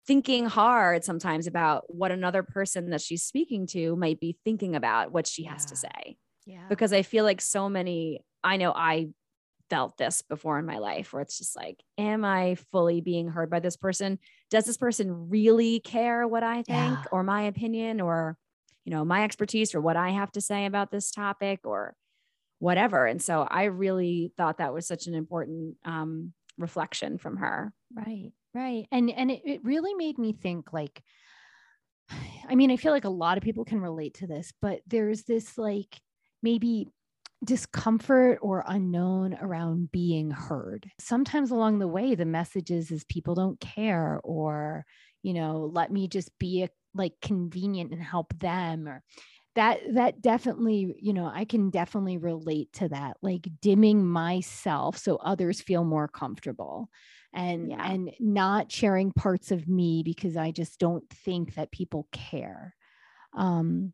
Speaker 1: thinking hard sometimes about what another person that she's speaking to might be thinking about what she has to say.
Speaker 2: Yeah.
Speaker 1: Because i feel like so many i know i felt this before in my life where it's just like am i fully being heard by this person? Does this person really care what i think
Speaker 2: Yeah.
Speaker 1: or my opinion or you know my expertise or what i have to say about this topic or whatever and so i really thought that was such an important um, reflection from her
Speaker 2: Right, right. And and it, it really made me think like <sighs> I mean, I feel like a lot of people can relate to this, but there's this like maybe discomfort or unknown around being heard. Sometimes along the way the message is is people don't care or you know, let me just be a, like convenient and help them or that that definitely you know i can definitely relate to that like dimming myself so others feel more comfortable and
Speaker 1: Yeah.
Speaker 2: and not sharing parts of me because i just don't think that people care um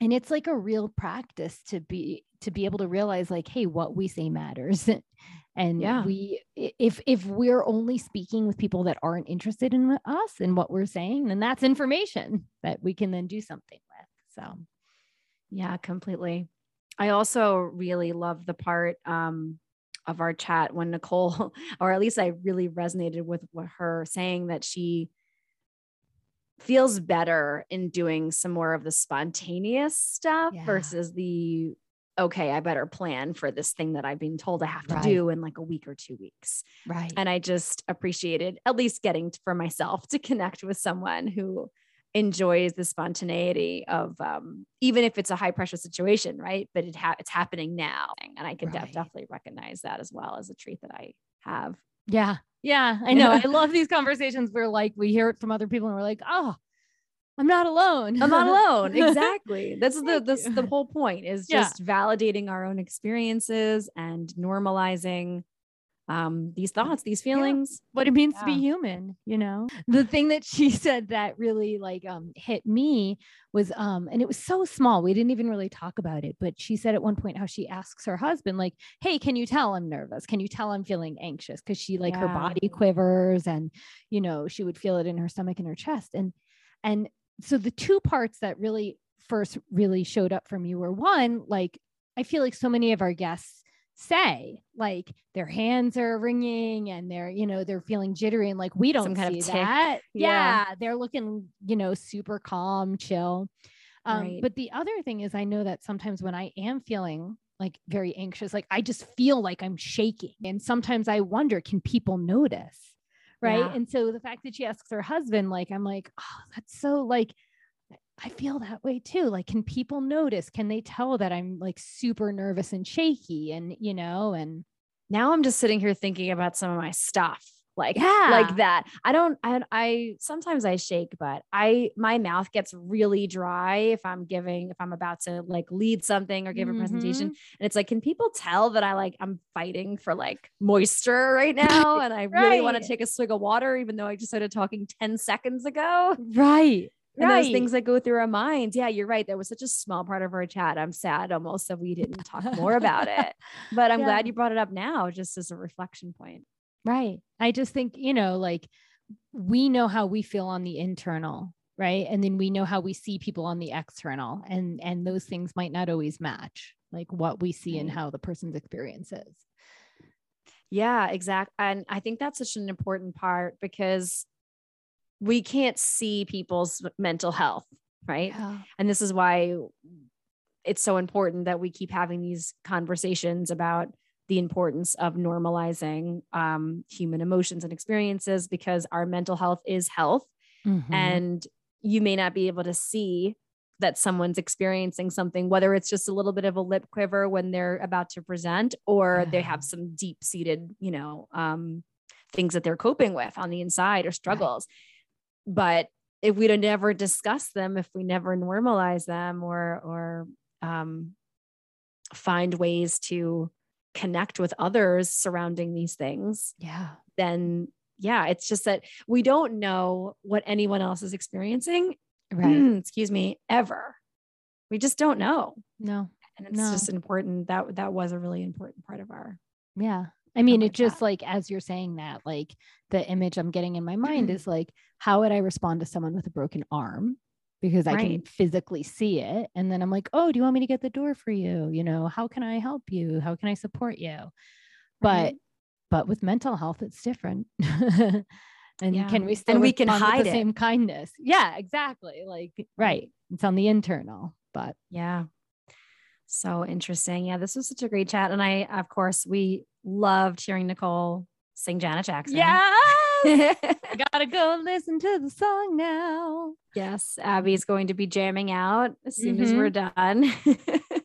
Speaker 2: and it's like a real practice to be to be able to realize like hey what we say matters <laughs> and
Speaker 1: Yeah.
Speaker 2: we if if we're only speaking with people that aren't interested in us and what we're saying then that's information that we can then do something with so
Speaker 1: Yeah, completely. I also really love the part um, of our chat when Nicole, <laughs> or at least I really resonated with what her saying that she feels better in doing some more of the spontaneous stuff
Speaker 2: Yeah.
Speaker 1: versus the okay, I better plan for this thing that I've been told I have to
Speaker 2: Right.
Speaker 1: do in like a week or two weeks.
Speaker 2: right
Speaker 1: And I just appreciated at least getting t- for myself to <laughs> connect with someone who enjoys the spontaneity of um, even if it's a high pressure situation, right? But it ha- it's happening now, and I can def- definitely recognize that as well as a trait that I have.
Speaker 2: Yeah. Yeah. I know. I love these conversations where like we hear it from other people and we're like, oh, I'm not alone.
Speaker 1: I'm not alone. <laughs> Exactly. That's the that's the whole point is
Speaker 2: Yeah.
Speaker 1: just validating our own experiences and normalizing um, these thoughts, these feelings.
Speaker 2: what it means to be human, you know? The thing that she <laughs> said that really like um hit me was um and it was so small. We didn't even really talk about it, but she said at one point how she asks her husband like, "Hey, can you tell I'm nervous? Can you tell I'm feeling anxious?" cuz she like her body quivers and you know, she would feel it in her stomach and her chest and and so the two parts that really first really showed up for me were one like I feel like so many of our guests say like their hands are wringing and they're you know they're feeling jittery and like we don't
Speaker 1: Some kind of
Speaker 2: see that
Speaker 1: Yeah.
Speaker 2: yeah. they're looking you know super calm chill um,
Speaker 1: Right.
Speaker 2: but the other thing is i know that sometimes when i am feeling like very anxious like i just feel like i'm shaking and sometimes i wonder can people notice right
Speaker 1: Yeah.
Speaker 2: and so the fact that she asks her husband like i'm like oh that's so like I feel that way too. Like, can people notice? Can they tell that I'm like super nervous and shaky and, you know, and
Speaker 1: Now I'm just sitting here thinking about some of my stuff. Like,
Speaker 2: Yeah.
Speaker 1: like that. I don't, I, I sometimes I shake, but I, my mouth gets really dry if I'm giving, if I'm about to like lead something or give a presentation.
Speaker 2: Mhm.
Speaker 1: And it's like, can people tell that I like, I'm fighting for like moisture right now? <laughs> And I really want to take a swig of water, even though I just started talking 10 seconds ago.
Speaker 2: Right.
Speaker 1: And right. those things that go through our minds. Yeah, you're right. That was such a small part of our chat. I'm sad almost that we didn't talk more about it. <laughs> But I'm yeah. glad you brought it up now, just as a reflection point.
Speaker 2: Right. I just think, you know, like we know how we feel on the internal, right? And then we know how we see people on the external. And and those things might not always match, like what we see and how the person's experience is.
Speaker 1: Yeah, exactly. And I think that's such an important part because we can't see people's mental health, right? Yeah. And this is why it's so important that we keep having these conversations about the importance of normalizing um, human emotions and experiences because our mental health is health. Mm-hmm. And you may not be able to see that someone's experiencing something, whether it's just a little bit of a lip quiver when they're about to present, or yeah. they have some deep seated, you know, um, things that they're coping with on the inside or struggles. Right. But if we don't ever discuss them, if we never normalize them or, or, um, find ways to connect with others surrounding these things,
Speaker 2: yeah,
Speaker 1: then yeah, it's just that we don't know what anyone else is experiencing
Speaker 2: right. <clears throat>
Speaker 1: excuse me ever. We just don't know.
Speaker 2: No.
Speaker 1: And it's
Speaker 2: no.
Speaker 1: just important. That that was a really important part of our
Speaker 2: yeah i mean it just that. like as you're saying that like the image i'm getting in my mind mm-hmm. is like how would i respond to someone with a broken arm because I right. can physically see it. And then I'm like, oh, do you want me to get the door for you? You know, how can I help you? How can I support you? But but with mental health, it's different. <laughs> and yeah. can we still
Speaker 1: and we can hide
Speaker 2: the
Speaker 1: it.
Speaker 2: same kindness yeah exactly like right it's on the internal but
Speaker 1: yeah so interesting yeah this was such a great chat and i of course we loved hearing nicole sing janet jackson
Speaker 2: yeah <laughs> I gotta go listen to the song now
Speaker 1: yes abby's going to be jamming out as soon mm-hmm. as we're done <laughs>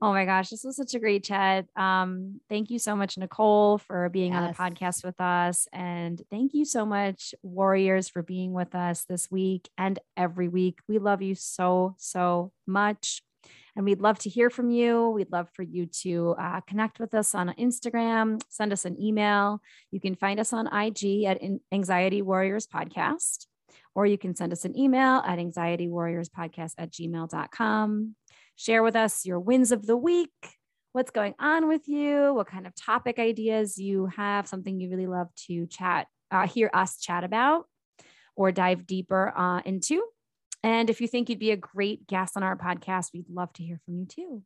Speaker 1: Oh my gosh, this was such a great chat. Um, thank you so much, Nicole, for being yes. on the podcast with us. And thank you so much, Warriors, for being with us this week and every week. We love you so, so much. And we'd love to hear from you. We'd love for you to uh, connect with us on Instagram, send us an email. You can find us on IG at Anxiety Warriors Podcast, or you can send us an email at anxietywarriorspodcast at gmail.com. Share with us your wins of the week, what's going on with you, what kind of topic ideas you have, something you really love to chat, uh, hear us chat about, or dive deeper uh, into. And if you think you'd be a great guest on our podcast, we'd love to hear from you too.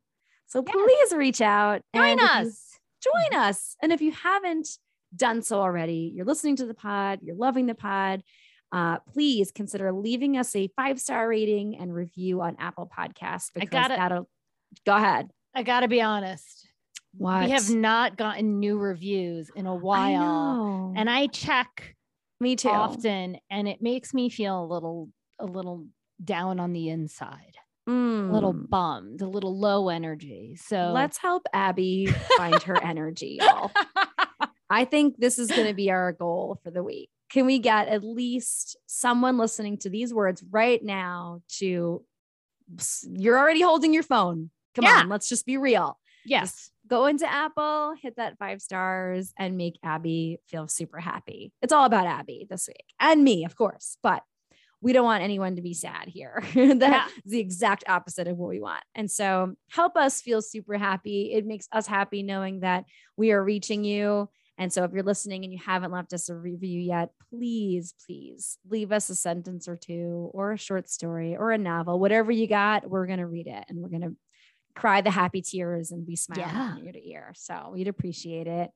Speaker 1: So yes. please reach out.
Speaker 2: Join us.
Speaker 1: Join mm-hmm. us. And if you haven't done so already, you're listening to the pod, you're loving the pod, uh, please consider leaving us a five star rating and review on Apple Podcasts because I gotta, that'll go ahead.
Speaker 2: I gotta be honest. What? We have not gotten new reviews in a while. I and I check
Speaker 1: me too
Speaker 2: often and it makes me feel a little a little down on the inside.
Speaker 1: Mm.
Speaker 2: A little bummed, a little low energy. So
Speaker 1: let's help Abby find her energy, y'all. <laughs> I think this is going to be our goal for the week can we get at least someone listening to these words right now to you're already holding your phone come yeah. on let's just be real
Speaker 2: yes just
Speaker 1: go into apple hit that five stars and make abby feel super happy it's all about abby this week and me of course but we don't want anyone to be sad here. <laughs> That's yeah. the exact opposite of what we want. And so help us feel super happy. It makes us happy knowing that we are reaching you and so if you're listening and you haven't left us a review yet, please, please leave us a sentence or two or a short story or a novel, whatever you got, we're going to read it and we're going to cry the happy tears and be smiling yeah. ear to ear. So we'd appreciate it.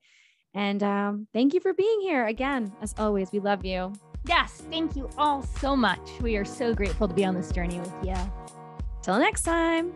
Speaker 1: And um, thank you for being here again. As always, we love you.
Speaker 2: Yes, thank you all so much. We are so grateful to be on this journey with you.
Speaker 1: Till next time.